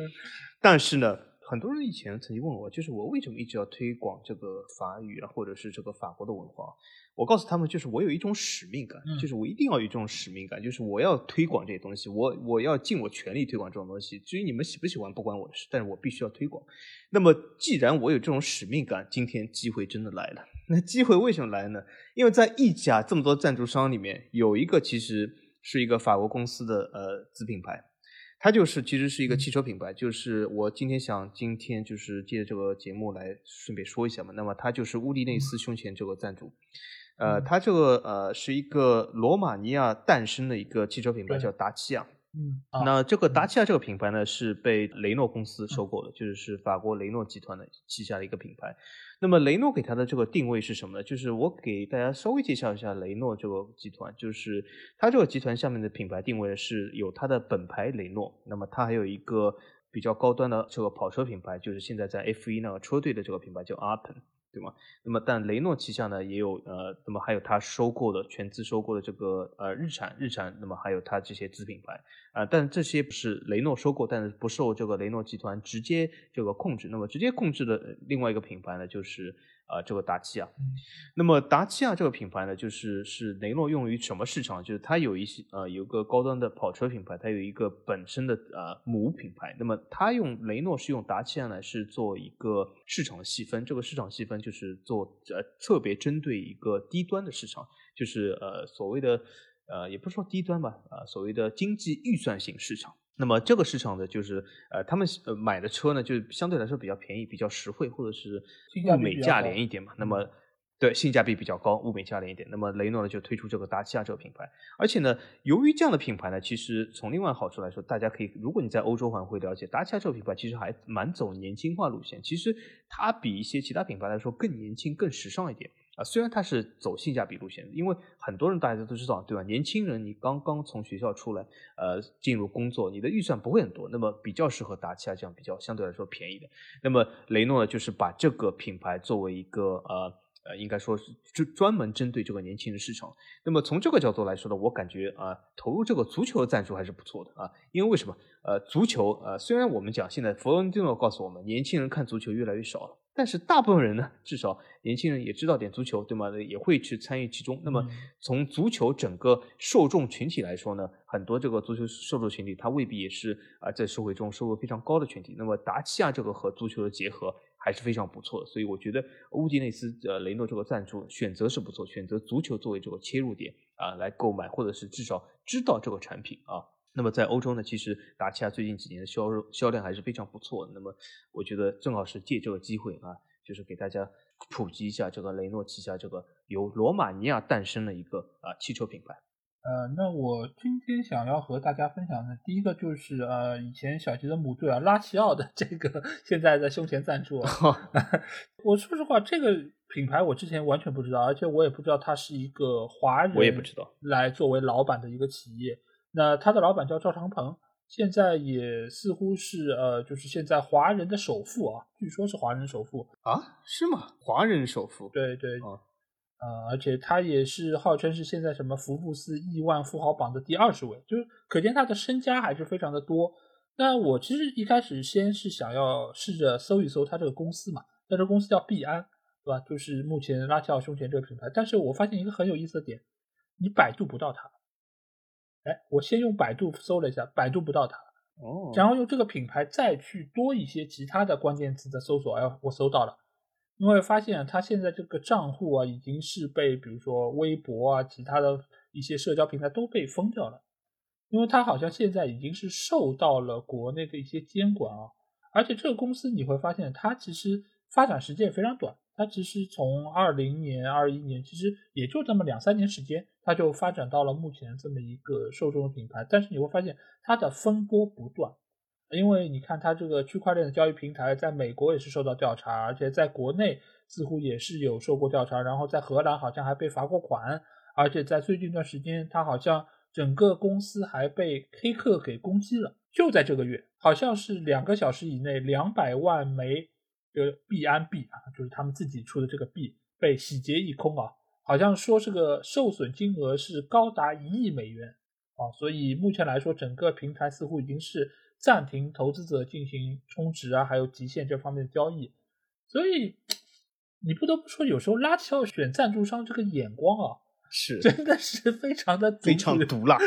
但是呢，很多人以前曾经问我，就是我为什么一直要推广这个法语啊，或者是这个法国的文化？我告诉他们，就是我有一种使命感，就是我一定要有这种使命感，就是我要推广这些东西，我我要尽我全力推广这种东西。至于你们喜不喜欢，不关我的事，但是我必须要推广。那么，既然我有这种使命感，今天机会真的来了。那机会为什么来呢？因为在意甲这么多赞助商里面，有一个其实是一个法国公司的呃子品牌。它就是其实是一个汽车品牌，就是我今天想今天就是借这个节目来顺便说一下嘛。那么它就是乌迪内斯胸前这个赞助，呃，它这个呃是一个罗马尼亚诞生的一个汽车品牌，叫达契亚。嗯，那这个达契亚这个品牌呢，是被雷诺公司收购的，就是法国雷诺集团的旗下的一个品牌。那么雷诺给它的这个定位是什么呢？就是我给大家稍微介绍一下雷诺这个集团，就是它这个集团下面的品牌定位是有它的本牌雷诺，那么它还有一个比较高端的这个跑车品牌，就是现在在 F1 那个车队的这个品牌叫 Alpine。对吗？那么，但雷诺旗下呢也有呃，那么还有他收购的全资收购的这个呃日产，日产，那么还有他这些子品牌啊，但这些不是雷诺收购，但是不受这个雷诺集团直接这个控制。那么直接控制的另外一个品牌呢，就是。啊，这个达契亚，那么达契亚这个品牌呢，就是是雷诺用于什么市场？就是它有一些呃，有个高端的跑车品牌，它有一个本身的呃母品牌。那么它用雷诺是用达契亚呢，是做一个市场的细分。这个市场细分就是做呃特别针对一个低端的市场，就是呃所谓的呃也不是说低端吧，啊所谓的经济预算型市场。那么这个市场的就是呃，他们呃买的车呢，就相对来说比较便宜，比较实惠，或者是物美价廉一点嘛。那么对性价比比较高，物美价廉一点。那么雷诺呢就推出这个达契亚这个品牌，而且呢，由于这样的品牌呢，其实从另外好处来说，大家可以如果你在欧洲还会了解，达契亚这个品牌其实还蛮走年轻化路线，其实它比一些其他品牌来说更年轻、更时尚一点。啊，虽然它是走性价比路线，因为很多人大家都知道，对吧？年轻人你刚刚从学校出来，呃，进入工作，你的预算不会很多，那么比较适合达契亚这样比较相对来说便宜的。那么雷诺呢，就是把这个品牌作为一个呃呃，应该说是专专门针对这个年轻人市场。那么从这个角度来说呢，我感觉啊，投入这个足球的赞助还是不错的啊，因为为什么？呃，足球呃，虽然我们讲现在弗伦蒂诺告诉我们，年轻人看足球越来越少了。但是大部分人呢，至少年轻人也知道点足球，对吗？也会去参与其中。那么从足球整个受众群体来说呢，很多这个足球受众群体，他未必也是啊在社会中收入非常高的群体。那么达契亚这个和足球的结合还是非常不错的，所以我觉得乌迪内斯呃雷诺这个赞助选择是不错，选择足球作为这个切入点啊来购买，或者是至少知道这个产品啊。那么在欧洲呢，其实达契亚最近几年的销售销量还是非常不错的。那么我觉得正好是借这个机会啊，就是给大家普及一下这个雷诺旗下这个由罗马尼亚诞生的一个啊汽车品牌。呃，那我今天想要和大家分享的第一个就是呃以前小吉的母队啊拉齐奥的这个现在在胸前赞助。我说实话，这个品牌我之前完全不知道，而且我也不知道它是一个华人，我也不知道来作为老板的一个企业。那他的老板叫赵长鹏，现在也似乎是呃，就是现在华人的首富啊，据说是华人首富啊，是吗？华人首富，对对，啊，呃，而且他也是号称是现在什么福布斯亿万富豪榜的第二十位，就是可见他的身家还是非常的多。那我其实一开始先是想要试着搜一搜他这个公司嘛，那这公司叫必安，对吧？就是目前拉齐奥胸前这个品牌，但是我发现一个很有意思的点，你百度不到它。哎，我先用百度搜了一下，百度不到它，哦，然后用这个品牌再去多一些其他的关键词的搜索，哎，我搜到了，因为发现它现在这个账户啊，已经是被比如说微博啊，其他的一些社交平台都被封掉了，因为它好像现在已经是受到了国内的一些监管啊，而且这个公司你会发现它其实发展时间也非常短。它其实从二零年、二一年，其实也就这么两三年时间，它就发展到了目前这么一个受众的品牌。但是你会发现它的风波不断，因为你看它这个区块链的交易平台，在美国也是受到调查，而且在国内似乎也是有受过调查，然后在荷兰好像还被罚过款，而且在最近一段时间，它好像整个公司还被黑客给攻击了。就在这个月，好像是两个小时以内，两百万枚。这个币安币啊，就是他们自己出的这个币被洗劫一空啊，好像说这个受损金额是高达一亿美元啊，所以目前来说，整个平台似乎已经是暂停投资者进行充值啊，还有极限这方面的交易。所以你不得不说，有时候拉齐奥选赞助商这个眼光啊，是真的是非常的非常毒辣，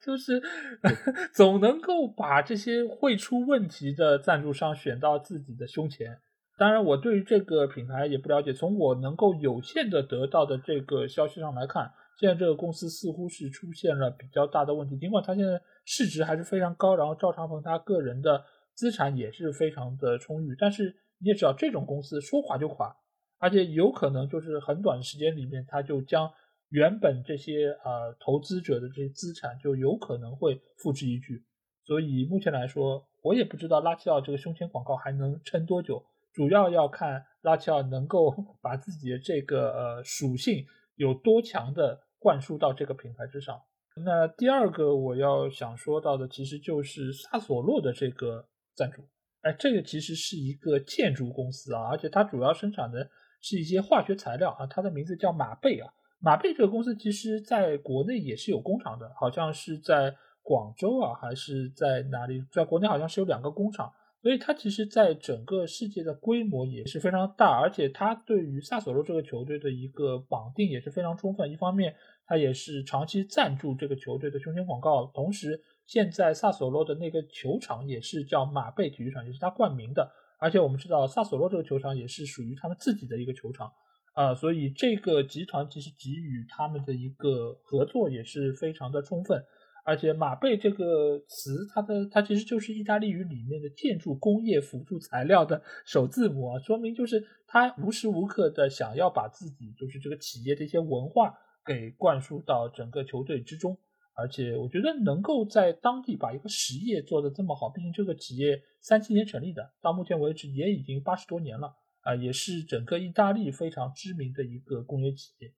就是 总能够把这些会出问题的赞助商选到自己的胸前。当然，我对于这个品牌也不了解。从我能够有限的得到的这个消息上来看，现在这个公司似乎是出现了比较大的问题，尽管它现在市值还是非常高，然后赵长鹏他个人的资产也是非常的充裕，但是你也知道这种公司说垮就垮，而且有可能就是很短的时间里面，他就将原本这些呃投资者的这些资产就有可能会付之一炬，所以目前来说，我也不知道拉齐奥这个胸前广告还能撑多久，主要要看拉齐奥能够 把自己的这个呃属性有多强的。灌输到这个品牌之上。那第二个我要想说到的，其实就是萨索洛的这个赞助。哎，这个其实是一个建筑公司啊，而且它主要生产的是一些化学材料啊。它的名字叫马贝啊。马贝这个公司其实在国内也是有工厂的，好像是在广州啊，还是在哪里？在国内好像是有两个工厂。所以它其实在整个世界的规模也是非常大，而且它对于萨索洛这个球队的一个绑定也是非常充分。一方面，它也是长期赞助这个球队的胸前广告，同时现在萨索洛的那个球场也是叫马贝体育场，也是他冠名的。而且我们知道萨索洛这个球场也是属于他们自己的一个球场啊，所以这个集团其实给予他们的一个合作也是非常的充分。而且马贝这个词，它的它其实就是意大利语里面的建筑工业辅助材料的首字母啊，说明就是他无时无刻的想要把自己就是这个企业的一些文化给灌输到整个球队之中。而且我觉得能够在当地把一个实业做得这么好，毕竟这个企业三七年成立的，到目前为止也已经八十多年了啊，也是整个意大利非常知名的一个工业企业。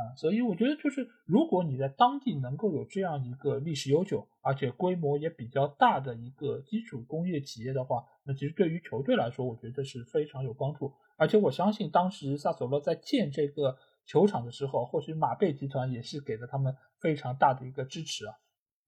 啊，所以我觉得就是，如果你在当地能够有这样一个历史悠久，而且规模也比较大的一个基础工业企业的话，那其实对于球队来说，我觉得是非常有帮助。而且我相信，当时萨索洛在建这个球场的时候，或许马贝集团也是给了他们非常大的一个支持啊。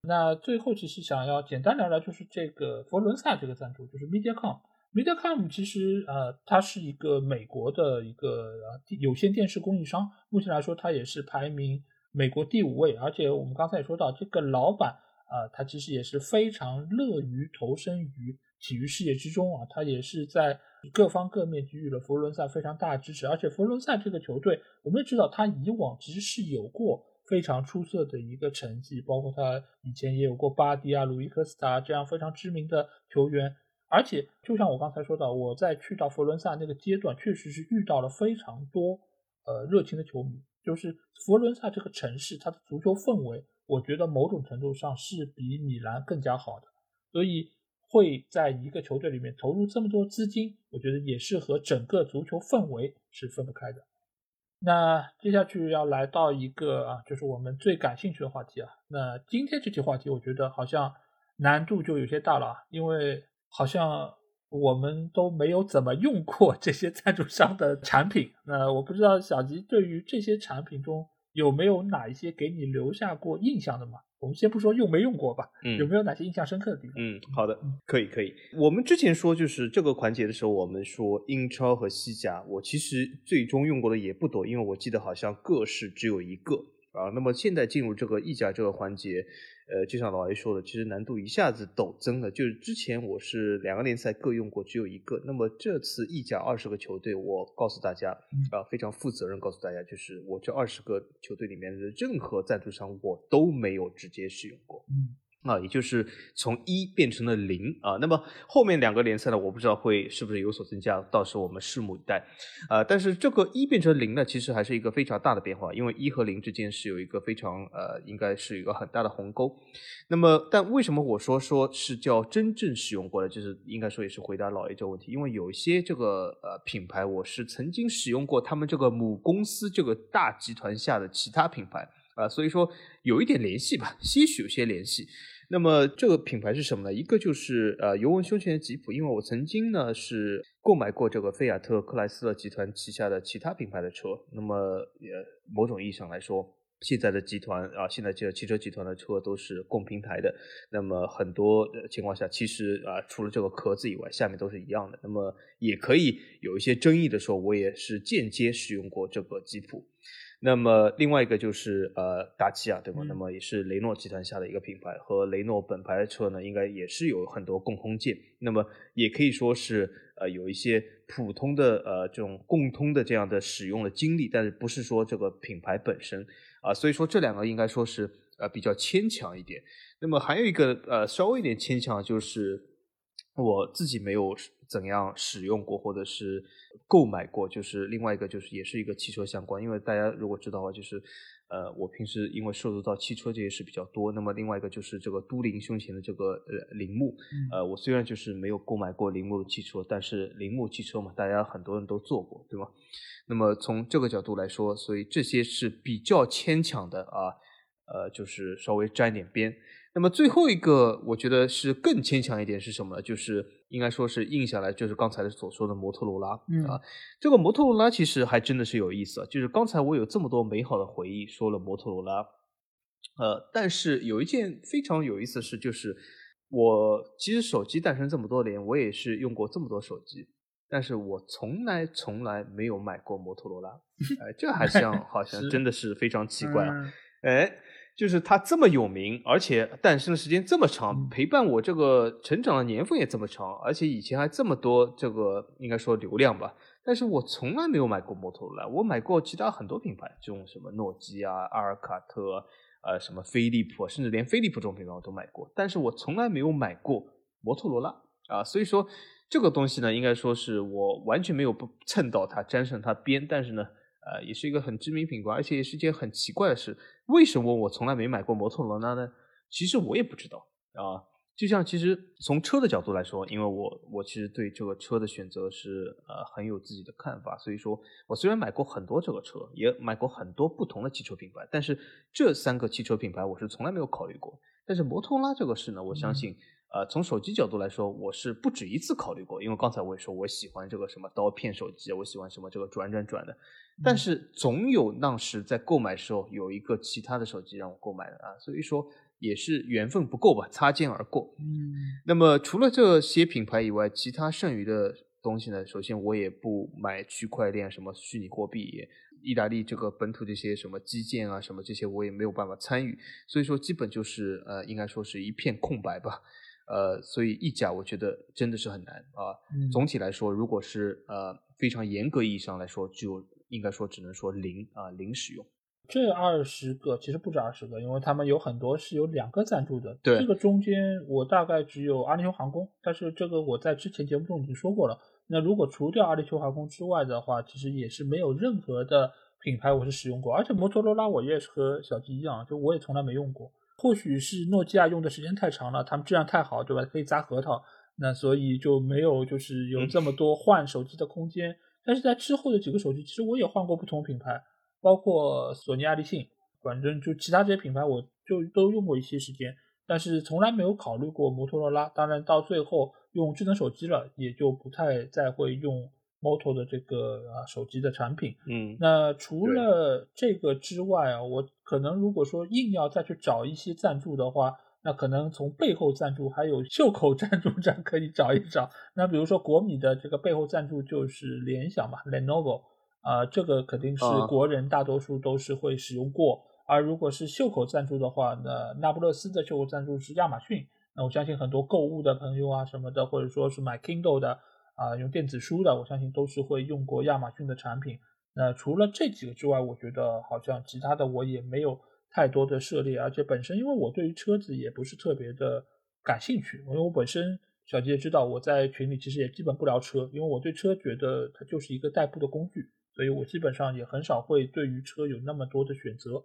那最后其实想要简单聊聊，就是这个佛伦萨这个赞助，就是 MediaCom。MediaCom 其实呃，它是一个美国的一个有线电视供应商，目前来说它也是排名美国第五位。而且我们刚才也说到，这个老板啊，他其实也是非常乐于投身于体育事业之中啊，他也是在各方各面给予了佛罗伦萨非常大的支持。而且佛罗伦萨这个球队，我们也知道，他以往其实是有过非常出色的一个成绩，包括他以前也有过巴迪啊、鲁伊科斯塔这样非常知名的球员。而且，就像我刚才说的，我在去到佛罗伦萨那个阶段，确实是遇到了非常多呃热情的球迷。就是佛罗伦萨这个城市，它的足球氛围，我觉得某种程度上是比米兰更加好的。所以会在一个球队里面投入这么多资金，我觉得也是和整个足球氛围是分不开的。那接下去要来到一个啊，就是我们最感兴趣的话题啊。那今天这期话题，我觉得好像难度就有些大了，因为。好像我们都没有怎么用过这些赞助商的产品，那我不知道小吉对于这些产品中有没有哪一些给你留下过印象的吗？我们先不说用没用过吧，嗯，有没有哪些印象深刻的地方？嗯，好的，可以可以。我们之前说就是这个环节的时候，我们说英超和西甲，我其实最终用过的也不多，因为我记得好像各是只有一个啊。那么现在进入这个意甲这个环节。呃，就像老 A 说的，其实难度一下子陡增了。就是之前我是两个联赛各用过，只有一个。那么这次意甲二十个球队，我告诉大家啊，非常负责任告诉大家，就是我这二十个球队里面的任何赞助商，我都没有直接使用过。啊，也就是从一变成了零啊。那么后面两个联赛呢，我不知道会是不是有所增加，到时候我们拭目以待。啊，但是这个一变成零呢，其实还是一个非常大的变化，因为一和零之间是有一个非常呃，应该是一个很大的鸿沟。那么，但为什么我说说是叫真正使用过的，就是应该说也是回答老爷这个问题，因为有一些这个呃品牌，我是曾经使用过他们这个母公司这个大集团下的其他品牌啊，所以说有一点联系吧，些许有些联系。那么这个品牌是什么呢？一个就是呃尤文胸前吉普，因为我曾经呢是购买过这个菲亚特克莱斯勒集团旗下的其他品牌的车。那么也某种意义上来说，现在的集团啊，现在这个汽车集团的车都是共平台的。那么很多情况下，其实啊除了这个壳子以外，下面都是一样的。那么也可以有一些争议的时候，我也是间接使用过这个吉普。那么另外一个就是呃达契亚对吗？那么也是雷诺集团下的一个品牌，和雷诺本牌的车呢，应该也是有很多共通件。那么也可以说是呃有一些普通的呃这种共通的这样的使用的经历，但是不是说这个品牌本身啊，所以说这两个应该说是呃比较牵强一点。那么还有一个呃稍微一点牵强就是我自己没有怎样使用过或者是购买过，就是另外一个就是也是一个汽车相关，因为大家如果知道的话，就是呃我平时因为涉足到汽车这些事比较多，那么另外一个就是这个都灵胸前的这个呃铃木，呃我虽然就是没有购买过铃木的汽车，但是铃木汽车嘛，大家很多人都做过，对吗？那么从这个角度来说，所以这些是比较牵强的啊，呃就是稍微沾点边。那么最后一个，我觉得是更牵强一点是什么呢？就是应该说是印下来，就是刚才所说的摩托罗拉啊。这个摩托罗拉其实还真的是有意思啊。就是刚才我有这么多美好的回忆，说了摩托罗拉，呃，但是有一件非常有意思的事，就是我其实手机诞生这么多年，我也是用过这么多手机，但是我从来从来没有买过摩托罗拉。哎，这还像 好像真的是非常奇怪啊。哎。就是它这么有名，而且诞生的时间这么长，陪伴我这个成长的年份也这么长，而且以前还这么多这个应该说流量吧。但是我从来没有买过摩托罗拉，我买过其他很多品牌，这种什么诺基亚、阿尔卡特，呃，什么飞利浦，甚至连飞利浦这种品牌我都买过，但是我从来没有买过摩托罗拉啊。所以说这个东西呢，应该说是我完全没有不蹭到它，沾上它边，但是呢。呃，也是一个很知名品牌，而且也是件很奇怪的事。为什么我从来没买过摩托罗拉呢？其实我也不知道啊。就像其实从车的角度来说，因为我我其实对这个车的选择是呃很有自己的看法，所以说我虽然买过很多这个车，也买过很多不同的汽车品牌，但是这三个汽车品牌我是从来没有考虑过。但是摩托罗拉这个事呢，我相信。呃，从手机角度来说，我是不止一次考虑过，因为刚才我也说我喜欢这个什么刀片手机，我喜欢什么这个转转转的，但是总有那时在购买时候有一个其他的手机让我购买的啊，所以说也是缘分不够吧，擦肩而过。嗯，那么除了这些品牌以外，其他剩余的东西呢？首先我也不买区块链，什么虚拟货币，意大利这个本土这些什么基建啊，什么这些我也没有办法参与，所以说基本就是呃，应该说是一片空白吧。呃，所以溢价我觉得真的是很难啊。总体来说，如果是呃非常严格意义上来说，就应该说只能说零啊零使用。这二十个其实不止二十个，因为他们有很多是有两个赞助的。对，这个中间我大概只有阿联酋航空，但是这个我在之前节目中已经说过了。那如果除掉阿联酋航空之外的话，其实也是没有任何的品牌我是使用过，而且摩托罗拉我也是和小吉一样，就我也从来没用过。或许是诺基亚用的时间太长了，他们质量太好，对吧？可以砸核桃，那所以就没有就是有这么多换手机的空间。但是在之后的几个手机，其实我也换过不同品牌，包括索尼、爱立信，反正就其他这些品牌，我就都用过一些时间，但是从来没有考虑过摩托罗拉。当然到最后用智能手机了，也就不太再会用。Moto 的这个啊手机的产品，嗯，那除了这个之外啊，我可能如果说硬要再去找一些赞助的话，那可能从背后赞助还有袖口赞助这样可以找一找。那比如说国米的这个背后赞助就是联想嘛，Lenovo 啊，这个肯定是国人大多数都是会使用过。而如果是袖口赞助的话，那那不勒斯的袖口赞助是亚马逊。那我相信很多购物的朋友啊什么的，或者说是买 Kindle 的。啊，用电子书的，我相信都是会用过亚马逊的产品。那除了这几个之外，我觉得好像其他的我也没有太多的涉猎。而且本身，因为我对于车子也不是特别的感兴趣，因为我本身小杰也知道我在群里其实也基本不聊车，因为我对车觉得它就是一个代步的工具，所以我基本上也很少会对于车有那么多的选择。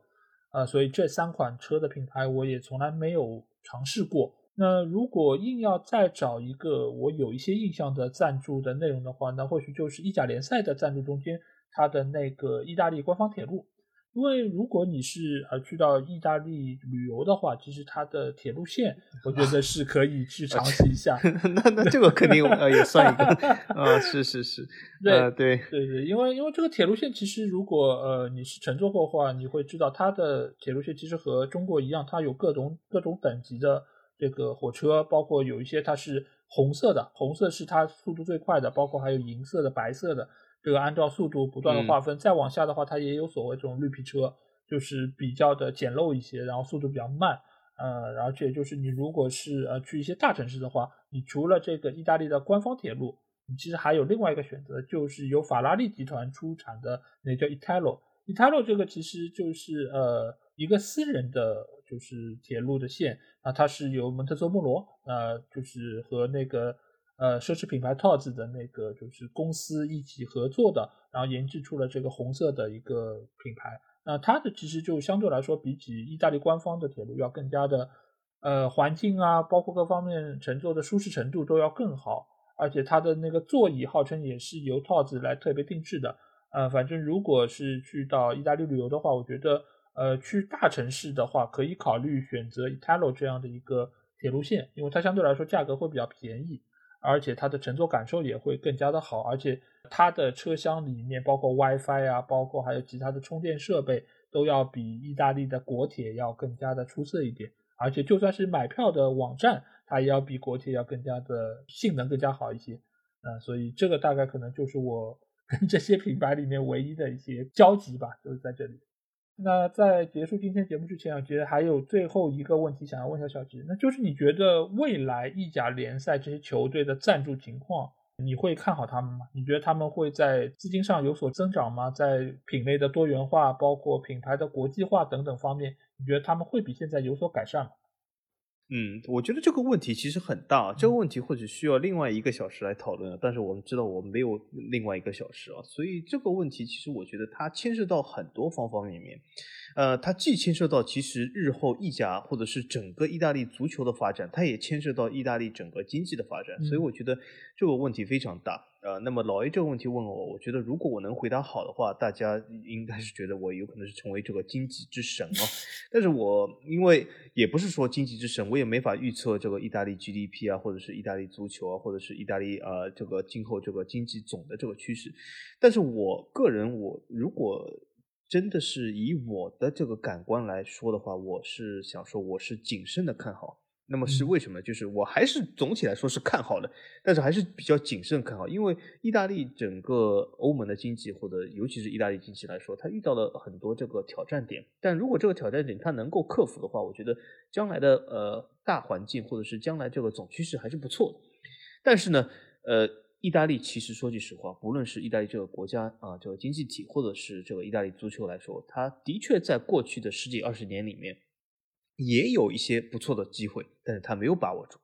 啊，所以这三款车的品牌我也从来没有尝试过。那如果硬要再找一个我有一些印象的赞助的内容的话，那或许就是意甲联赛的赞助中间，它的那个意大利官方铁路。因为如果你是呃去到意大利旅游的话，其实它的铁路线，我觉得是可以去尝试一下。那那这个肯定呃也算一个 啊，是是是，对对对对，因为因为这个铁路线其实如果呃你是乘坐过的话，你会知道它的铁路线其实和中国一样，它有各种各种等级的。这个火车包括有一些它是红色的，红色是它速度最快的，包括还有银色的、白色的，这个按照速度不断的划分。再往下的话，它也有所谓这种绿皮车，就是比较的简陋一些，然后速度比较慢。呃，而且就是你如果是呃去一些大城市的话，你除了这个意大利的官方铁路，你其实还有另外一个选择，就是由法拉利集团出产的那叫 Italo。Italo 这个其实就是呃一个私人的就是铁路的线啊，它是由蒙特梭莫罗呃就是和那个呃奢侈品牌 TODS 的那个就是公司一起合作的，然后研制出了这个红色的一个品牌。那它的其实就相对来说比起意大利官方的铁路要更加的呃环境啊，包括各方面乘坐的舒适程度都要更好，而且它的那个座椅号称也是由 TODS 来特别定制的。呃，反正如果是去到意大利旅游的话，我觉得，呃，去大城市的话，可以考虑选择 Italo 这样的一个铁路线，因为它相对来说价格会比较便宜，而且它的乘坐感受也会更加的好，而且它的车厢里面包括 WiFi 啊，包括还有其他的充电设备，都要比意大利的国铁要更加的出色一点，而且就算是买票的网站，它也要比国铁要更加的性能更加好一些，嗯，所以这个大概可能就是我。跟这些品牌里面唯一的一些交集吧，就是在这里。那在结束今天节目之前，我觉得还有最后一个问题想要问一下小吉，那就是你觉得未来意甲联赛这些球队的赞助情况，你会看好他们吗？你觉得他们会在资金上有所增长吗？在品类的多元化，包括品牌的国际化等等方面，你觉得他们会比现在有所改善吗？嗯，我觉得这个问题其实很大，这个问题或许需要另外一个小时来讨论。但是我们知道我们没有另外一个小时啊，所以这个问题其实我觉得它牵涉到很多方方面面。呃，它既牵涉到其实日后意甲或者是整个意大利足球的发展，它也牵涉到意大利整个经济的发展。所以我觉得这个问题非常大。呃，那么老 A 这个问题问我，我觉得如果我能回答好的话，大家应该是觉得我有可能是成为这个经济之神哦。但是我因为也不是说经济之神，我也没法预测这个意大利 GDP 啊，或者是意大利足球啊，或者是意大利呃这个今后这个经济总的这个趋势。但是我个人，我如果真的是以我的这个感官来说的话，我是想说我是谨慎的看好。那么是为什么？就是我还是总体来说是看好的，但是还是比较谨慎看好，因为意大利整个欧盟的经济或者尤其是意大利经济来说，它遇到了很多这个挑战点。但如果这个挑战点它能够克服的话，我觉得将来的呃大环境或者是将来这个总趋势还是不错的。但是呢，呃，意大利其实说句实话，不论是意大利这个国家啊这个经济体，或者是这个意大利足球来说，它的确在过去的十几二十年里面。也有一些不错的机会，但是他没有把握住，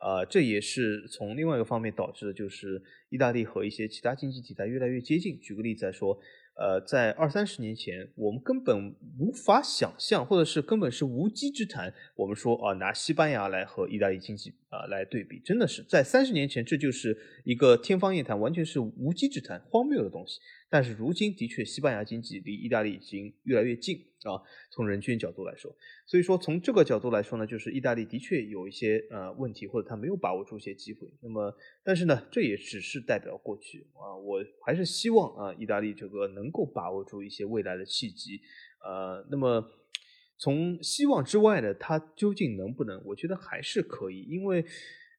啊，这也是从另外一个方面导致的，就是意大利和一些其他经济体在越来越接近。举个例子来说，呃，在二三十年前，我们根本无法想象，或者是根本是无稽之谈，我们说啊，拿西班牙来和意大利经济啊来对比，真的是在三十年前，这就是一个天方夜谭，完全是无稽之谈，荒谬的东西。但是如今的确，西班牙经济离意大利已经越来越近啊。从人均角度来说，所以说从这个角度来说呢，就是意大利的确有一些呃问题，或者他没有把握住一些机会。那么，但是呢，这也只是代表过去啊。我还是希望啊，意大利这个能够把握住一些未来的契机。呃，那么从希望之外呢，它究竟能不能？我觉得还是可以，因为。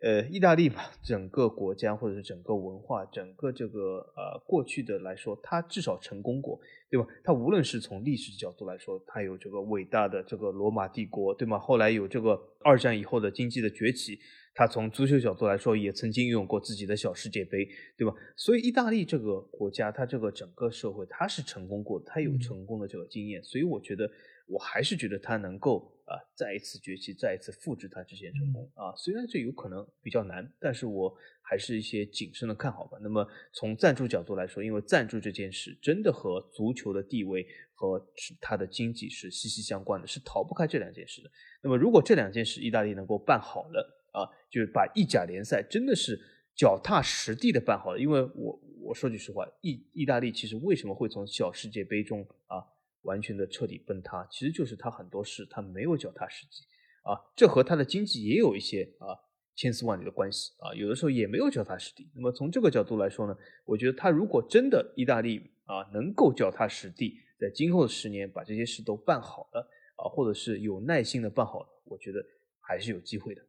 呃，意大利嘛，整个国家或者是整个文化，整个这个呃过去的来说，它至少成功过，对吧？它无论是从历史角度来说，它有这个伟大的这个罗马帝国，对吗？后来有这个二战以后的经济的崛起，它从足球角度来说，也曾经拥有过自己的小世界杯，对吧？所以意大利这个国家，它这个整个社会，它是成功过的，它有成功的这个经验，所以我觉得。我还是觉得他能够啊再一次崛起，再一次复制他之前成功啊。虽然这有可能比较难，但是我还是一些谨慎的看好吧。那么从赞助角度来说，因为赞助这件事真的和足球的地位和它的经济是息息相关的，是逃不开这两件事的。那么如果这两件事意大利能够办好了啊，就是把意甲联赛真的是脚踏实地的办好了。因为我我说句实话，意意大利其实为什么会从小世界杯中啊？完全的彻底崩塌，其实就是他很多事他没有脚踏实地啊，这和他的经济也有一些啊千丝万缕的关系啊，有的时候也没有脚踏实地。那么从这个角度来说呢，我觉得他如果真的意大利啊能够脚踏实地，在今后的十年把这些事都办好了啊，或者是有耐心的办好了，我觉得还是有机会的。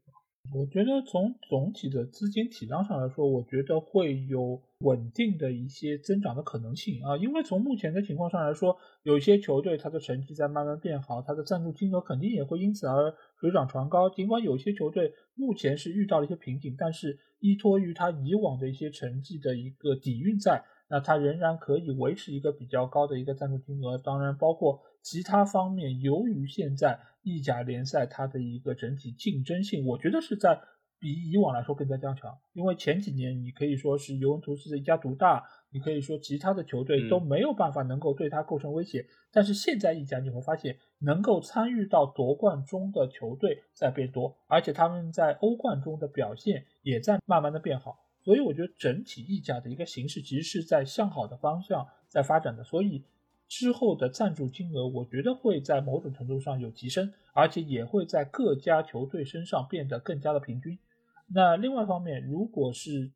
我觉得从总体的资金体量上来说，我觉得会有稳定的一些增长的可能性啊。因为从目前的情况上来说，有些球队它的成绩在慢慢变好，它的赞助金额肯定也会因此而水涨船高。尽管有些球队目前是遇到了一些瓶颈，但是依托于它以往的一些成绩的一个底蕴在，那它仍然可以维持一个比较高的一个赞助金额。当然，包括其他方面，由于现在。意甲联赛它的一个整体竞争性，我觉得是在比以往来说更加加强。因为前几年你可以说是尤文图斯的一家独大，你可以说其他的球队都没有办法能够对它构成威胁。但是现在意甲你会发现，能够参与到夺冠中的球队在变多，而且他们在欧冠中的表现也在慢慢的变好。所以我觉得整体溢价的一个形势其实是在向好的方向在发展的。所以。之后的赞助金额，我觉得会在某种程度上有提升，而且也会在各家球队身上变得更加的平均。那另外一方面，如果是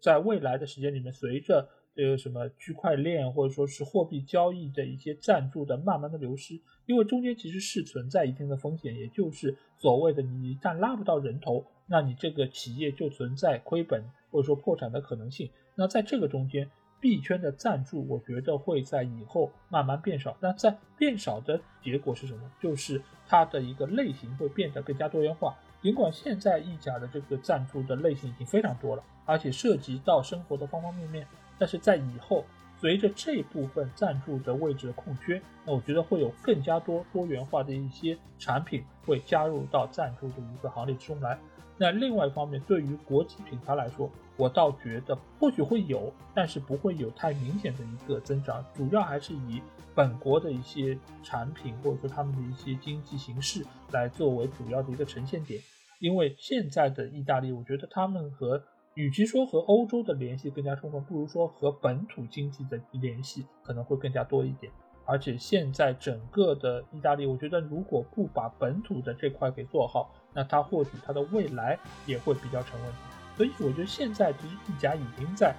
在未来的时间里面，随着这个什么区块链或者说是货币交易的一些赞助的慢慢的流失，因为中间其实是存在一定的风险，也就是所谓的你一旦拉不到人头，那你这个企业就存在亏本或者说破产的可能性。那在这个中间。币圈的赞助，我觉得会在以后慢慢变少。那在变少的结果是什么？就是它的一个类型会变得更加多元化。尽管现在意甲的这个赞助的类型已经非常多了，而且涉及到生活的方方面面，但是在以后随着这部分赞助的位置的空缺，那我觉得会有更加多多元化的一些产品会加入到赞助的一个行列之中来。那另外一方面，对于国际品牌来说，我倒觉得或许会有，但是不会有太明显的一个增长，主要还是以本国的一些产品或者说他们的一些经济形势来作为主要的一个呈现点。因为现在的意大利，我觉得他们和与其说和欧洲的联系更加充分，不如说和本土经济的联系可能会更加多一点。而且现在整个的意大利，我觉得如果不把本土的这块给做好，那它或许它的未来也会比较成问题。所以我觉得现在其实意甲已经在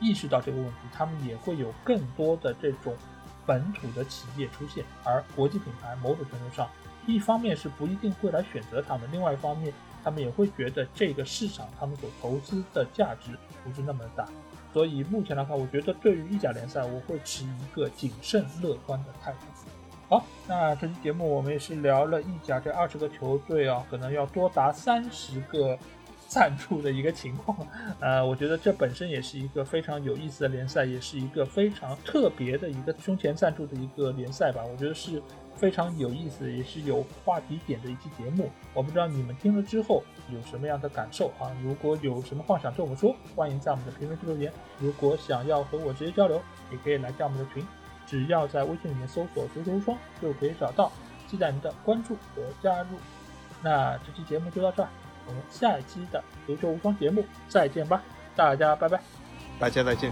意识到这个问题，他们也会有更多的这种本土的企业出现，而国际品牌某种程度上，一方面是不一定会来选择他们，另外一方面他们也会觉得这个市场他们所投资的价值不是那么大。所以目前来看，我觉得对于意甲联赛，我会持一个谨慎乐观的态度。好，那这期节目我们也是聊了意甲这二十个球队啊，可能要多达三十个。赞助的一个情况，呃，我觉得这本身也是一个非常有意思的联赛，也是一个非常特别的一个胸前赞助的一个联赛吧。我觉得是非常有意思，也是有话题点的一期节目。我不知道你们听了之后有什么样的感受啊？如果有什么话想对我们说，欢迎在我们的评论区留言。如果想要和我直接交流，也可以来加我们的群，只要在微信里面搜索“足球无双”就可以找到，期待您的关注和加入。那这期节目就到这儿。我们下一期的足球无双节目再见吧，大家拜拜，大家再见。